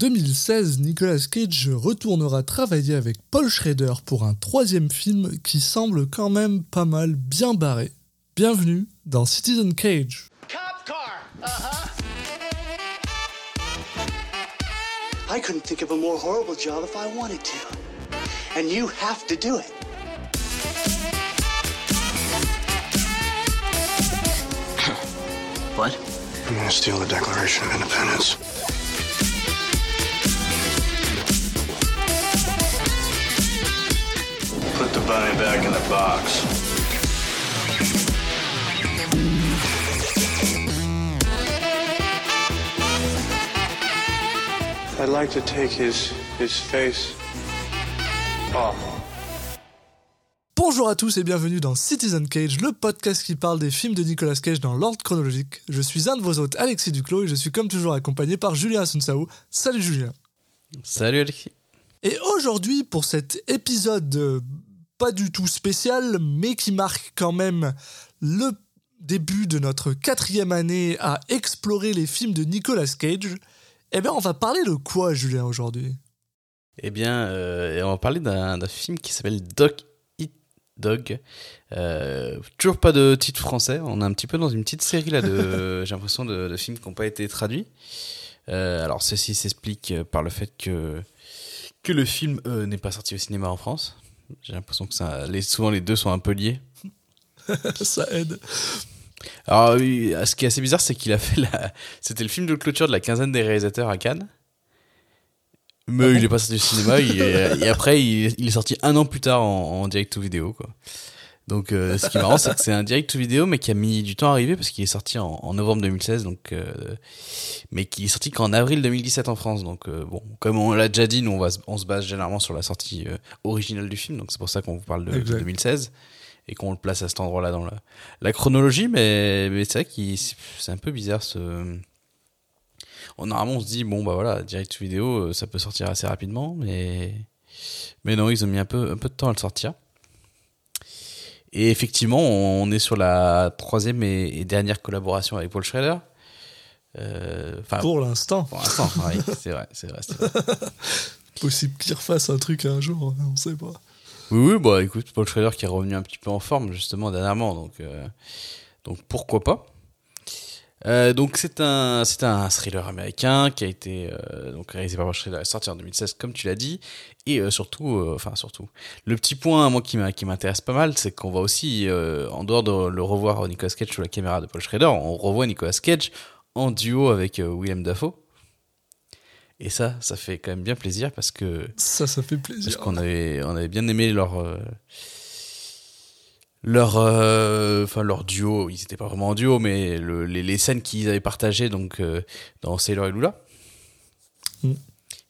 2016, Nicolas Cage retournera travailler avec Paul Schrader pour un troisième film qui semble quand même pas mal bien barré. Bienvenue dans Citizen Cage. Cop car. Uh-huh. I couldn't think of a more horrible job if I wanted to. And you have to do it. what? I'm gonna steal the Declaration of Independence? Bunny back in the box. I'd like to take his, his face off. Bonjour à tous et bienvenue dans Citizen Cage, le podcast qui parle des films de Nicolas Cage dans l'ordre chronologique. Je suis un de vos hôtes, Alexis Duclos, et je suis comme toujours accompagné par Julien Asunsao. Salut Julien. Salut Alexis. Et aujourd'hui, pour cet épisode euh, pas du tout spécial, mais qui marque quand même le début de notre quatrième année à explorer les films de Nicolas Cage, eh bien on va parler de quoi Julien aujourd'hui? Eh bien, euh, on va parler d'un film qui s'appelle Doc Dog. Euh, toujours pas de titre français. On est un petit peu dans une petite série là de, j'ai l'impression de, films qui n'ont pas été traduits. Euh, alors ceci s'explique par le fait que que le film n'est pas sorti au cinéma en France. J'ai l'impression que ça, les, souvent les deux sont un peu liés. ça aide. Alors, ce qui est assez bizarre, c'est qu'il a fait la. C'était le film de clôture de la quinzaine des réalisateurs à Cannes. Mais ah il est pas sorti au cinéma. et après, il, est sorti un an plus tard en, direct to vidéo, quoi. Donc, euh, ce qui est marrant, c'est que c'est un direct to vidéo, mais qui a mis du temps à arriver parce qu'il est sorti en, novembre 2016, donc, euh, mais qui est sorti qu'en avril 2017 en France. Donc, euh, bon, comme on l'a déjà dit, nous, on, va, on se base généralement sur la sortie originale du film, donc c'est pour ça qu'on vous parle de, 2016 et qu'on le place à cet endroit-là dans la, la chronologie, mais, mais c'est vrai que c'est un peu bizarre ce normalement, on se dit, bon, bah voilà, direct vidéo, euh, ça peut sortir assez rapidement, mais, mais non, ils ont mis un peu, un peu de temps à le sortir. Et effectivement, on est sur la troisième et, dernière collaboration avec Paul Schrader. Euh, pour l'instant. Pour l'instant, oui, c'est vrai, c'est vrai, vrai. Possible qu'il refasse un truc un jour, hein, on sait pas. Oui, oui, bah écoute, Paul Schrader qui est revenu un petit peu en forme justement dernièrement, donc, euh, donc pourquoi pas. Euh, donc c'est un c'est un thriller américain qui a été euh, donc réalisé par Schrader, sorti en 2016 comme tu l'as dit. Et euh, surtout euh, enfin surtout. Le petit point moi qui qui m'intéresse pas mal c'est qu'on va aussi en dehors de le revoir Nicolas Cage sous la caméra de Paul Schrader on revoit Nicolas Cage en duo avec William Dafoe. Et ça ça fait quand même bien plaisir parce que ça ça fait plaisir. parce qu'on avait on avait bien aimé leur leur euh, enfin leur duo ils étaient pas vraiment en duo mais les, les, scènes qu'ils avaient partagées donc euh, dans Sailor et Lula. Mm.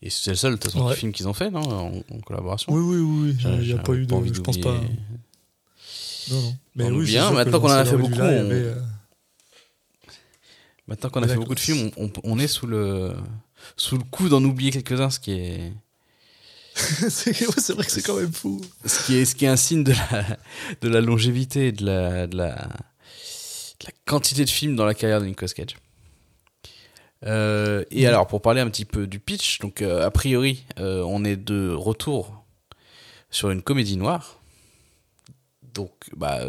et c'est le seul de toute façon film qu'ils ont fait non en, collaboration. Oui oui oui il n'y a pas eu de je pense pas. Non non. Mais oui, bien maintenant qu'on en a fait beaucoup euh, maintenant qu'on a fait beaucoup de films on, on, est sous le sous le coup d'en oublier quelques uns ce qui est c'est vrai que c'est quand même fou. Ce qui est, un signe de la, longévité, de la, de, la, quantité de films dans la carrière de Nicolas Cage. Euh, et alors, pour parler un petit peu du pitch, donc euh, a priori, euh, on est de retour sur une comédie noire. Donc, bah,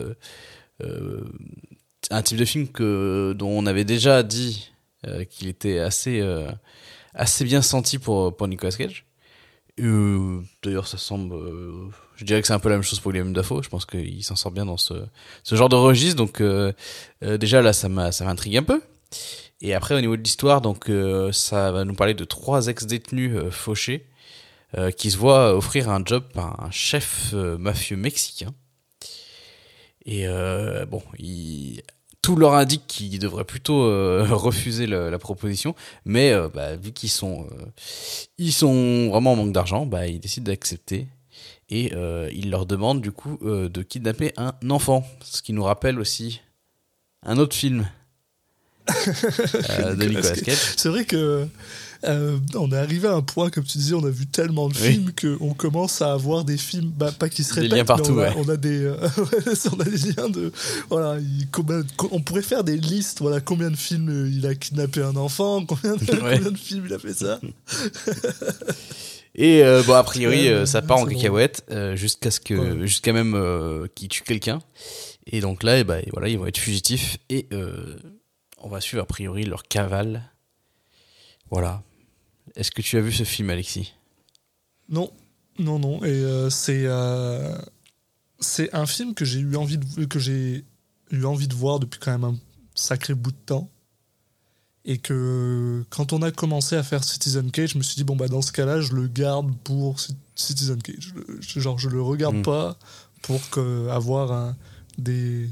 un type de film que, dont on avait déjà dit qu'il était assez, bien senti pour Nicolas Cage. Euh, d'ailleurs, ça semble. Euh, je dirais que c'est un peu la même chose pour William Dafoe. Je pense qu'il s'en sort bien dans ce, ce genre de registre. Donc, euh, déjà là, ça m'intrigue un peu. Et après, au niveau de l'histoire, donc ça va nous parler de trois ex-détenus fauchés qui se voient offrir un job par un chef mafieux mexicain. Et bon, il tout leur indique qu'ils devraient plutôt euh, refuser la proposition, mais euh, bah, vu qu'ils sont, euh, ils sont vraiment en manque d'argent, bah, ils décident d'accepter. Et ils leur demandent du coup de kidnapper un enfant, ce qui nous rappelle aussi un autre film. De Nicolas Cage. C'est vrai que Euh, on est arrivé à un point, comme tu disais, on a vu tellement de Oui. films qu'on commence à avoir des films, bah, pas qui se Des répètent, liens partout, mais on, a, ouais. on a des, euh, on a des liens de, voilà, il- combien- co- on pourrait faire des listes, voilà, combien de films euh, il a kidnappé un enfant, combien de, Ouais. combien de films il a fait ça. Et euh, bon, a priori, euh, ça part en cacahuète euh, jusqu'à ce que, Ouais. jusqu'à même euh, qu'il tue quelqu'un. Et donc là, eh ben, voilà, ils vont être fugitifs et euh, on va suivre a priori leur cavale. Voilà. Est-ce que tu as vu ce film, Alexis? Non, non, non. Et euh, c'est euh, c'est un film que j'ai eu envie de que j'ai eu envie de voir depuis quand même un sacré bout de temps. Et que quand on a commencé à faire Citizen Cage, je me suis dit bon bah dans ce cas-là, je le garde pour Ci- Citizen Cage. Je- genre je le regarde Mm. pas pour que, avoir un des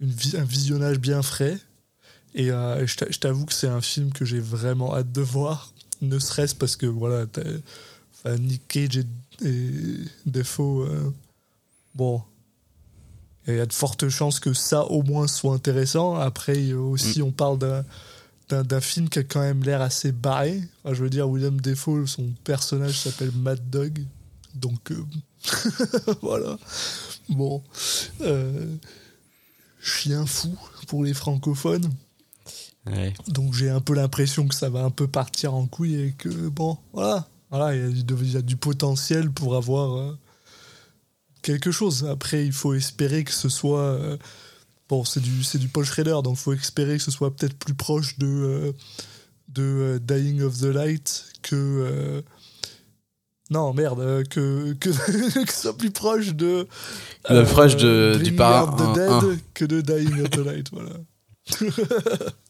une vi- un visionnage bien frais. Et euh, je t'avoue que c'est un film que j'ai vraiment hâte de voir, ne serait-ce parce que voilà, enfin, Nick Cage et, et Defoe, euh, bon, il y a de fortes chances que ça au moins soit intéressant. Après, aussi, on parle d'un d'un d'un film qui a quand même l'air assez barré. Enfin, je veux dire, William Defoe, son personnage s'appelle Mad Dog. Donc, euh, voilà. Bon. Euh, chien fou pour les francophones. Ouais. Donc j'ai un peu l'impression que ça va un peu partir en couille et que bon, voilà, voilà, il y a du- il y, a du potentiel pour avoir euh, quelque chose. Après, il faut espérer que ce soit euh, bon, c'est du c'est du Paul Schrader, donc il faut espérer que ce soit peut-être plus proche de euh, de Dying of the Light que non merde que que, que ce soit plus proche de Le proche de- du parrain Dead un. que de Dying of the Light, voilà.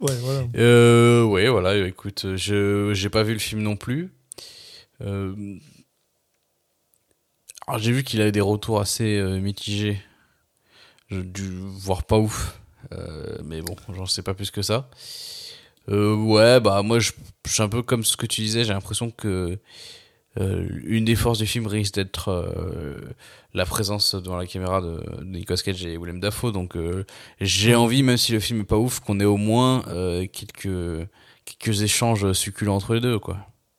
ouais, voilà. Euh, ouais, voilà, écoute, je j'ai pas vu le film non plus. Euh, alors j'ai vu qu'il avait des retours assez euh, mitigés, Je- du voire pas ouf. Euh, mais bon, j'en sais pas plus que ça. Euh, ouais, bah moi je, je suis un peu comme ce que tu disais, j'ai l'impression que euh, une des forces du film risque d'être euh, la présence devant la caméra de, de Nicolas Cage et Willem Dafoe. Donc euh, j'ai envie, même si le film est pas ouf, qu'on ait au moins quelques quelques échanges succulents entre les deux, quoi.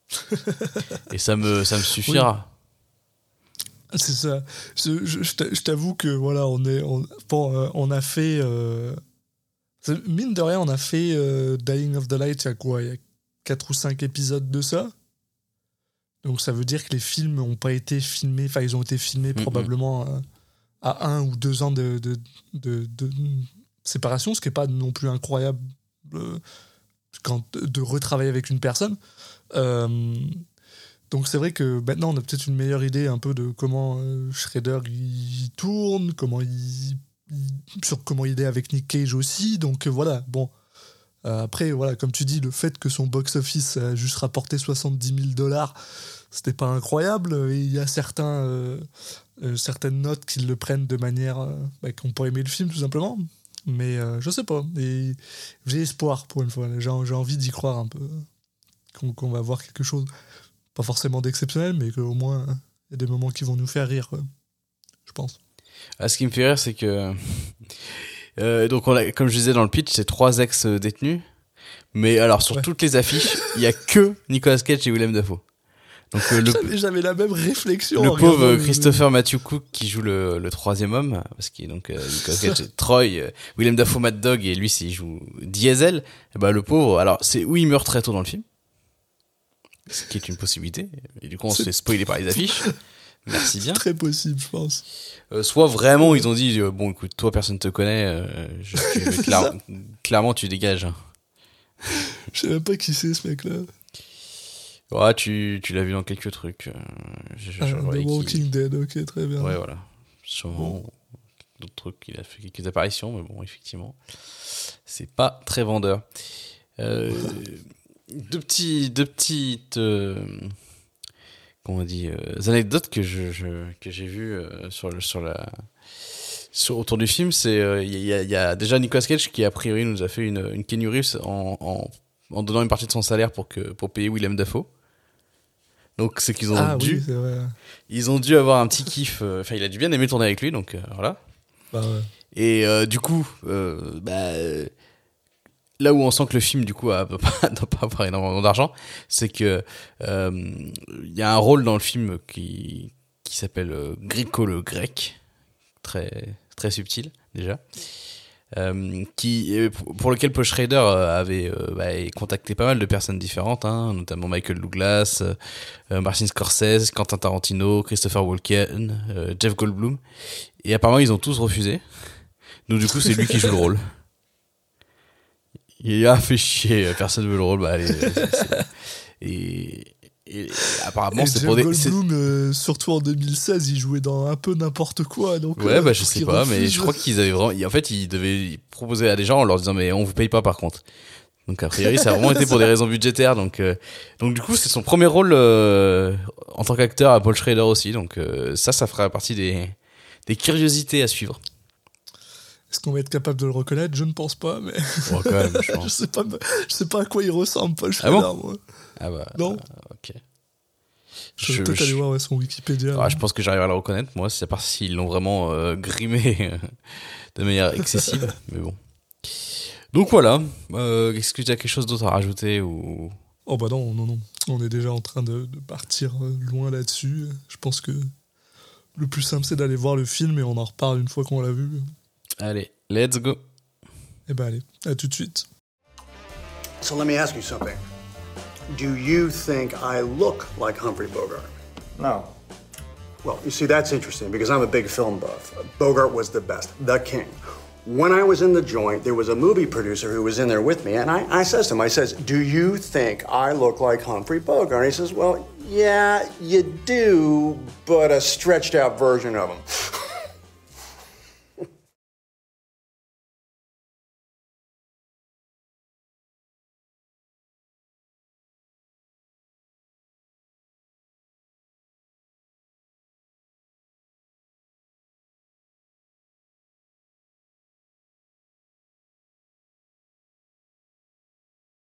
et ça me ça me suffira. C'est ça. Je, je- je t'a- je t'avoue que voilà, on est, on, bon, on a fait, mine de rien, on a fait Dying of the Light. Il y a quoi? Il y a 4 ou 5 épisodes de ça? Donc ça veut dire que les films n'ont pas été filmés. Enfin, ils ont été filmés probablement euh, à un ou deux ans de, de, de- de séparation, ce qui n'est pas non plus incroyable euh, quand, de retravailler avec une personne. Euh, donc c'est vrai que maintenant on a peut-être une meilleure idée un peu de comment euh, Shredder il tourne, comment il, il- sur comment il est avec Nick Cage aussi. Donc voilà, bon. Après voilà, comme tu dis, le fait que son box-office a juste rapporté 70 000 dollars, c'était pas incroyable. Il y a certains, euh, euh, certaines notes qui le prennent de manière euh, bah, qu'on pourrait aimer le film tout simplement. Mais je sais pas. J'ai espoir pour une fois. J'ai envie d'y croire un peu. Qu'on va voir quelque chose pas forcément d'exceptionnel, mais qu'au moins, il y a des moments qui vont nous faire rire, quoi. je pense. Ah, ce qui me fait rire, c'est que. Donc, on a, comme je disais dans le pitch, c'est trois ex-détenus. Mais alors, sur Ouais. toutes les affiches, il y a que Nicolas Cage et Willem Dafoe. Donc, euh, le, J'avais- J'avais la même réflexion. le en pauvre regardant Christopher Matthew Cook qui joue le, le troisième homme, parce qu'il est donc euh, Cage, Troy, euh, Willem Dafoe, Mad Dog, et lui, c'est- il joue Diesel. Et bah, le pauvre, alors, c'est où il meurt très tôt dans le film? Ce qui est une possibilité. Et du coup, on se fait spoiler par les affiches. Merci bien. Très possible, je pense. Euh, soit vraiment ils ont dit bon écoute toi personne te connaît je, clair- clairement tu dégages Je sais même pas qui c'est ce mec-là. Ouais tu, tu l'as vu dans quelques trucs euh, Ah, The qui- Walking Dead, ok, très bien. ouais voilà sûrement d'autres trucs il a fait quelques apparitions mais bon effectivement c'est pas très vendeur euh, deux petits deux petites euh, comment on dit euh, anecdotes que je, je- que j'ai vues euh, sur le sur la sur, autour du film c'est euh, il y, a- il y a déjà Nicolas Cage qui a priori nous a fait une une Kenny Reeves en, en en donnant une partie de son salaire pour que pour payer Willem Dafoe donc c'est qu'ils ont Ah dû oui, ils ont dû avoir un petit kiff euh, enfin il a dû bien aimer tourner avec lui donc euh, voilà Bah, ouais. et euh, du coup, euh, bah, là où on sent que le film du coup a, doit pas, avoir énormément d'argent, c'est que il y a un rôle dans le film qui qui s'appelle Grico le grec, très très subtil déjà. Euh, qui euh, pour lequel Paul Schrader euh, avait euh, bah, contacté pas mal de personnes différentes, hein, notamment Michael Douglas, euh, Martin Scorsese, Quentin Tarantino, Christopher Walken, euh, Jeff Goldblum, et apparemment ils ont tous refusé. Donc du coup c'est lui qui joue le rôle. Il a fait chier, personne veut le rôle, bah allez. Et, et apparemment c'est pour des. Goldblum, euh, surtout en 2016, il jouait dans un peu n'importe quoi. Donc, Ouais, euh, bah je sais pas, mais je crois qu'ils avaient vraiment. En fait, ils devaient proposer à des gens en leur disant mais on vous paye pas par contre. Donc a priori, ça a vraiment été pour des raisons budgétaires. Donc euh, donc du coup, c'est son premier rôle euh, en tant qu'acteur à Paul Schrader aussi. Donc euh, ça, ça fera partie des des curiosités à suivre. Est-ce qu'on va être capable de le reconnaître? Je ne pense pas, mais Bon, quand même, je je pense. sais pas, je sais pas à quoi il ressemble, Paul Ah bon? Schrader, moi. Ah bah Non? euh. Je vais Je- peut-être aller voir ouais, son Wikipédia. Ah, je pense que j'arrive à le reconnaître, moi, c'est à part s'ils l'ont vraiment euh, grimé de manière excessive, mais bon. Donc voilà, euh, est-ce que tu as quelque chose d'autre à rajouter ou? Oh bah non, non, non. On est déjà en train de, de partir euh, loin là-dessus. Je pense que le plus simple, c'est d'aller voir le film et on en reparle une fois qu'on l'a vu. Allez, let's go. Et bah allez, à tout de suite. So let me ask you something. Do you think I look like Humphrey Bogart? No. Well, you see, that's interesting because I'm a big film buff. Bogart was the best, the king. When I was in the joint, there was a movie producer who was in there with me, and I, I says to him, I says, Do you think I look like Humphrey Bogart? And he says, Well, yeah, you do, but a stretched out version of him.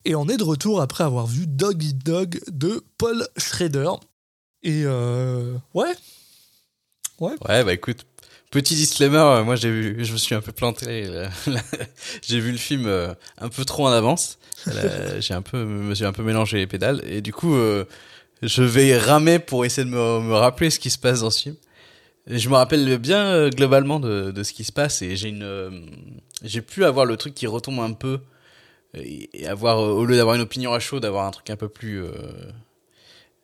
Et on est de retour après avoir vu Dog Eat Dog de Paul Schrader. Et euh, ouais. Ouais. Ouais, bah écoute, petit disclaimer, euh, moi j'ai vu, je me suis un peu planté. euh, j'ai vu le film euh, un peu trop en avance. J'ai un peu, me suis un peu mélangé les pédales et du coup, euh, je vais ramer pour essayer de me, me rappeler ce qui se passe dans ce film. Et je me rappelle bien globalement de, de ce qui se passe et j'ai une, j'ai pu avoir le truc qui retombe un peu et, avoir euh, au lieu d'avoir une opinion à chaud, d'avoir un truc un peu plus euh,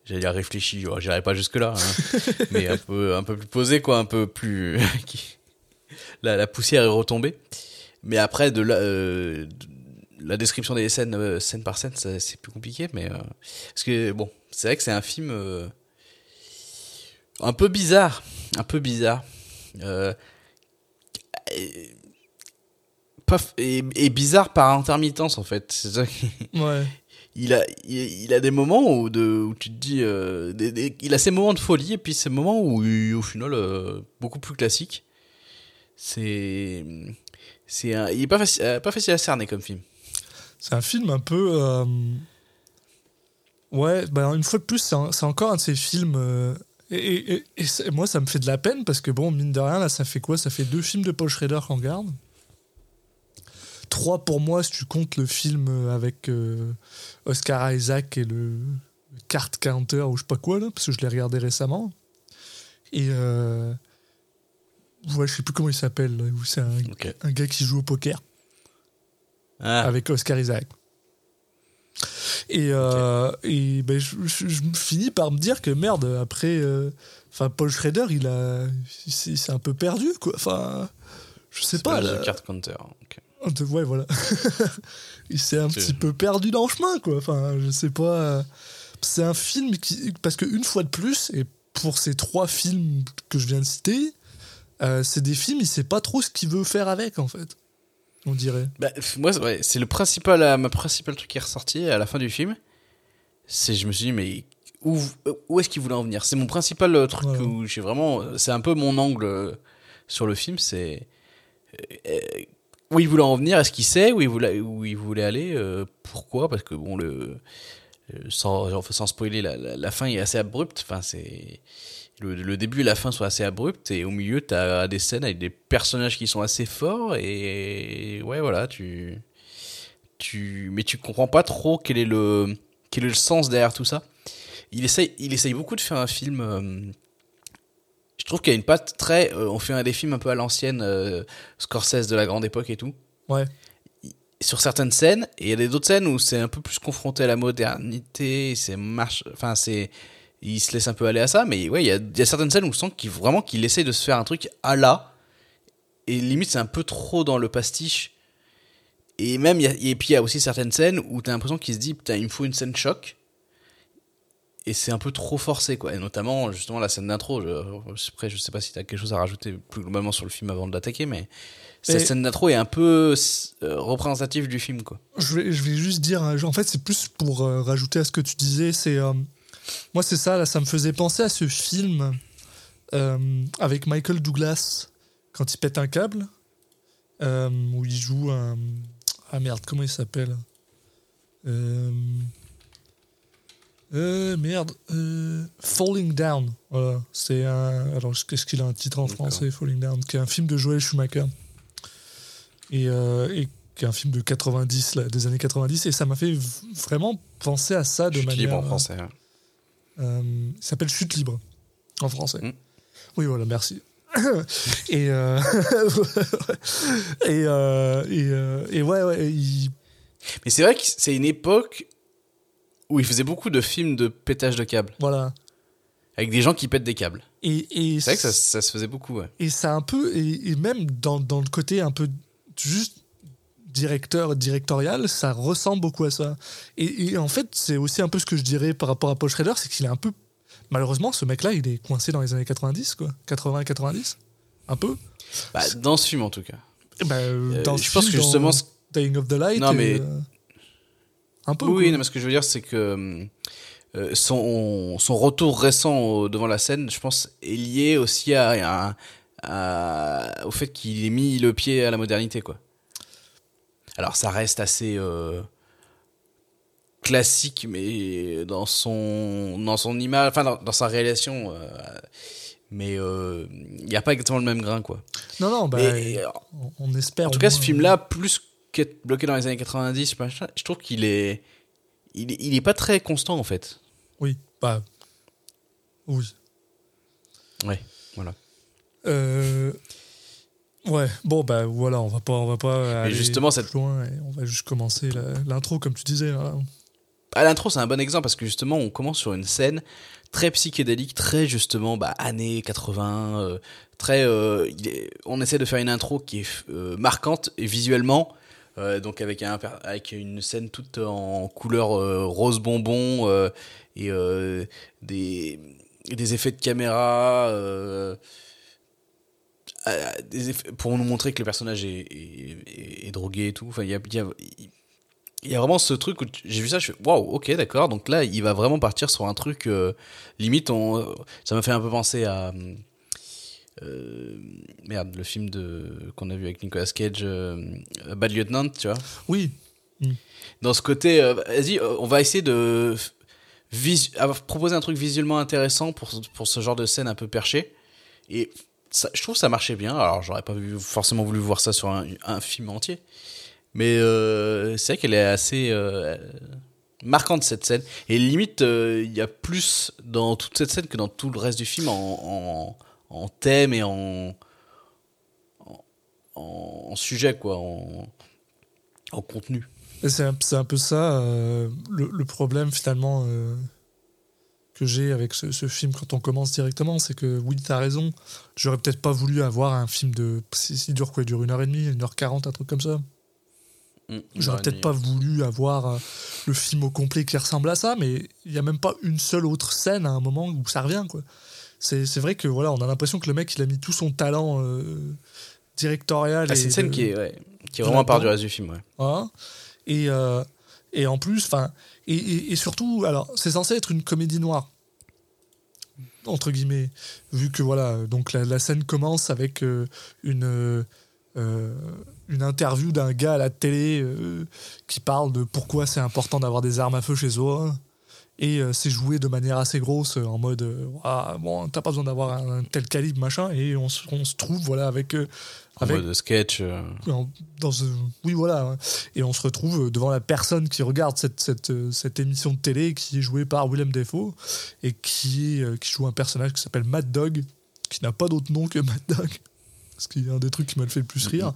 j'allais dire réfléchi, oh, j'irai pas jusque là, mais un peu un peu plus posé quoi, un peu plus la, la poussière est retombée. Mais après de la, euh, de- la description des scènes euh, scène par scène, c'est plus compliqué mais parce que bon, c'est vrai que c'est un film un peu bizarre, un peu bizarre. Et, pas et, et bizarre par intermittence en fait. C'est ça Ouais. il a, il, il a des moments où, de, où tu te dis. euh, des- des- il a ses moments de folie et puis ces moments où, au final, euh, beaucoup plus classique. C'est. C'est un- il est pas facile, euh, pas facile à cerner comme film. C'est un film un peu. Ouais, bah une fois de plus, c'est encore un de ces films. Et, et- et- moi, ça me fait de la peine parce que, bon, mine de rien, là, ça fait quoi? Ça fait deux films de Paul Schrader qu'on garde. Trois pour moi, si tu comptes le film euh, avec euh, Oscar Isaac et le Card Counter ou je sais pas quoi, là, parce que je l'ai regardé récemment. Et. Euh... Ouais, je sais plus comment il s'appelle. C'est un, gars qui joue au poker Ah, avec Oscar Isaac. Et, euh, et ben, je, je- je finis par me dire que merde, après, enfin Paul Schrader, il a, s'est un peu perdu, quoi. Enfin, je sais c'est pas. le card counter. ok. Ouais, voilà. il s'est un petit peu perdu dans le chemin, quoi. Enfin, je sais pas. euh, C'est un film qui, parce que une fois de plus, et pour ces trois films que je viens de citer, euh, c'est des films, il sait pas trop ce qu'il veut faire avec, en fait. On dirait. Bah, moi, c'est- le principal, euh, ma principale truc qui est ressorti à la fin du film. C'est, je me suis dit, mais où, où est-ce qu'il voulait en venir? C'est mon principal euh, truc où j'ai vraiment, c'est un peu mon angle sur le film, c'est où il voulait en venir, est-ce qu'il sait où il voulait, aller, euh, pourquoi? Parce que bon, euh, sans, spoiler, la, fin est assez abrupte. Enfin, c'est le, début et la fin sont assez abrupts et au milieu tu as des scènes avec des personnages qui sont assez forts et ouais voilà tu tu, mais tu comprends pas trop quel est le, quel est le sens derrière tout ça. Il essaye, il essaye beaucoup de faire un film. Je trouve qu'il y a une patte très. euh, on fait un des films un peu à l'ancienne, euh, Scorsese de la grande époque et tout. Ouais. Sur certaines scènes, et il y a des d'autres scènes où c'est un peu plus confronté à la modernité. C'est marche. Enfin, c'est. Il se laisse un peu aller à ça, mais ouais, il y a, il y a certaines scènes où on sent qu'il vraiment qu'il essaie de se faire un truc à la. Et limite, c'est un peu trop dans le pastiche. Et même, il y a, et puis il y a aussi certaines scènes où t'as l'impression qu'il se dit, putain, il me faut une scène choc. Et c'est un peu trop forcé, quoi. Et notamment, justement, la scène d'intro. Je, après, je sais pas si t'as quelque chose à rajouter plus globalement sur le film avant de l'attaquer, mais cette Et- scène d'intro est un peu euh, représentative du film, quoi. Je vais, je vais juste dire, euh, en fait, c'est plus pour euh, rajouter à ce que tu disais. C'est euh, moi, c'est ça. Là, ça me faisait penser à ce film avec Michael Douglas quand il pète un câble, où il joue un ah merde, comment il s'appelle euh, euh, merde, euh, Falling Down. Voilà, c'est un. Alors, qu'est-ce qu'il a un titre en français, Falling Down, qui est un film de Joel Schumacher et, euh, et qui est un film de 90, là, des années 90, et ça m'a fait vraiment penser à ça de Chute manière. libre en français. hein. euh, il s'appelle Chute libre en français. Mm. Oui, voilà, merci. et, euh, et, euh, et, euh, et ouais, ouais, il- Mais c'est vrai que c'est une époque où il faisait beaucoup de films de pétage de câbles. voilà. Avec des gens qui pètent des câbles. Et, et C'est vrai que ça, ça se faisait beaucoup, ouais. Et ça un peu, et, et même dans, dans le côté un peu juste directeur, directorial, ça ressemble beaucoup à ça. Et, et en fait, c'est aussi un peu ce que je dirais par rapport à Paul Schrader, c'est qu'il est un peu. Malheureusement, ce mec-là, il est coincé dans les années 90, quoi. 80 et 90. Un peu. Bah, dans ce film, en tout cas. Ben, Euh, dans je ce pense film, que justement, Dying of the Light. Non, mais- euh, un peu. Oui, non, mais ce que je veux dire, c'est que euh, son, son retour récent devant la scène, je pense, est lié aussi à, à- à- au fait qu'il ait mis le pied à la modernité, quoi. Alors, ça reste assez euh, classique, mais dans son, dans son image, enfin, dans, dans sa réalisation, euh, mais euh, il n'y a pas exactement le même grain, quoi. Non, non, bah, euh, on, espère. en tout cas, ce film-là, plus bloqué dans les années 90, machin, je trouve qu'il est, il il est pas très constant en fait. Oui, bah. Oui. Ouais, voilà. Euh, Ouais, bon bah voilà, on va pas, on va pas aller justement, cette- plus loin, et on va juste commencer l'intro comme tu disais. là. À l'intro, c'est un bon exemple parce que justement, on commence sur une scène très psychédélique, très justement bah, années 80, euh, très. euh, on essaie de faire une intro qui est euh, marquante et visuellement. Euh, donc avec une scène toute en couleur euh, rose bonbon euh, et des effets de caméra pour nous montrer que le personnage est, drogué et tout enfin il y a, vraiment ce truc où j'ai vu ça, je fais waouh, ok, d'accord. Donc là, il va vraiment partir sur un truc limite. Ça m'a fait un peu penser à euh, merde, le film de qu'on a vu avec Nicolas Cage, euh, Bad Lieutenant, tu vois. Oui, Dans ce côté, euh, vas-y, on va essayer de proposer un truc visuellement intéressant pour pour ce genre de scène un peu perché. Et ça, je trouve que ça marchait bien. Alors, j'aurais pas vu, forcément voulu voir ça sur un, un film entier. Mais euh, c'est vrai qu'elle est assez euh, marquante cette scène. Et limite, euh, il y a plus dans toute cette scène que dans tout le reste du film en, en, en thème et en, en, en sujet, quoi, en, en contenu. C'est un, un peu ça euh, le, le problème finalement euh, que j'ai avec ce, ce film quand on commence directement, c'est que oui, t'as raison, j'aurais peut-être pas voulu avoir un film de. Il dure quoi Il dure une heure et demie, une heure quarante, un truc comme ça. Mm, J'aurais peut-être pas voulu avoir euh, le film au complet qui ressemble à ça, mais il y a même pas une seule autre scène à un moment où ça revient, quoi. C'est c'est vrai que voilà, on a l'impression que le mec il a mis tout son talent euh, directorial. Ah, c'est une scène de- qui est, ouais, qui est vraiment à part du reste du film, ouais. Voilà. Et, euh, et en plus, enfin, et, et- et surtout, alors, c'est censé être une comédie noire, entre guillemets, vu que voilà, donc la, la scène commence avec euh, une une interview d'un gars à la télé qui parle de pourquoi c'est important d'avoir des armes à feu chez soi. Et euh, c'est joué de manière assez grosse, euh, en mode, euh, Ah, bon, t'as pas besoin d'avoir un, tel calibre, machin. Et on, se- on se trouve, voilà, avec. euh, En avec mode sketch. en- dans ce- oui, voilà. ouais. Et on se retrouve devant la personne qui regarde cette, cette, cette émission de télé qui est jouée par Willem Dafoe et qui, est, qui joue un personnage qui s'appelle Mad Dog, qui n'a pas d'autre nom que Mad Dog. Ce qui est un des trucs qui m'a fait le plus rire.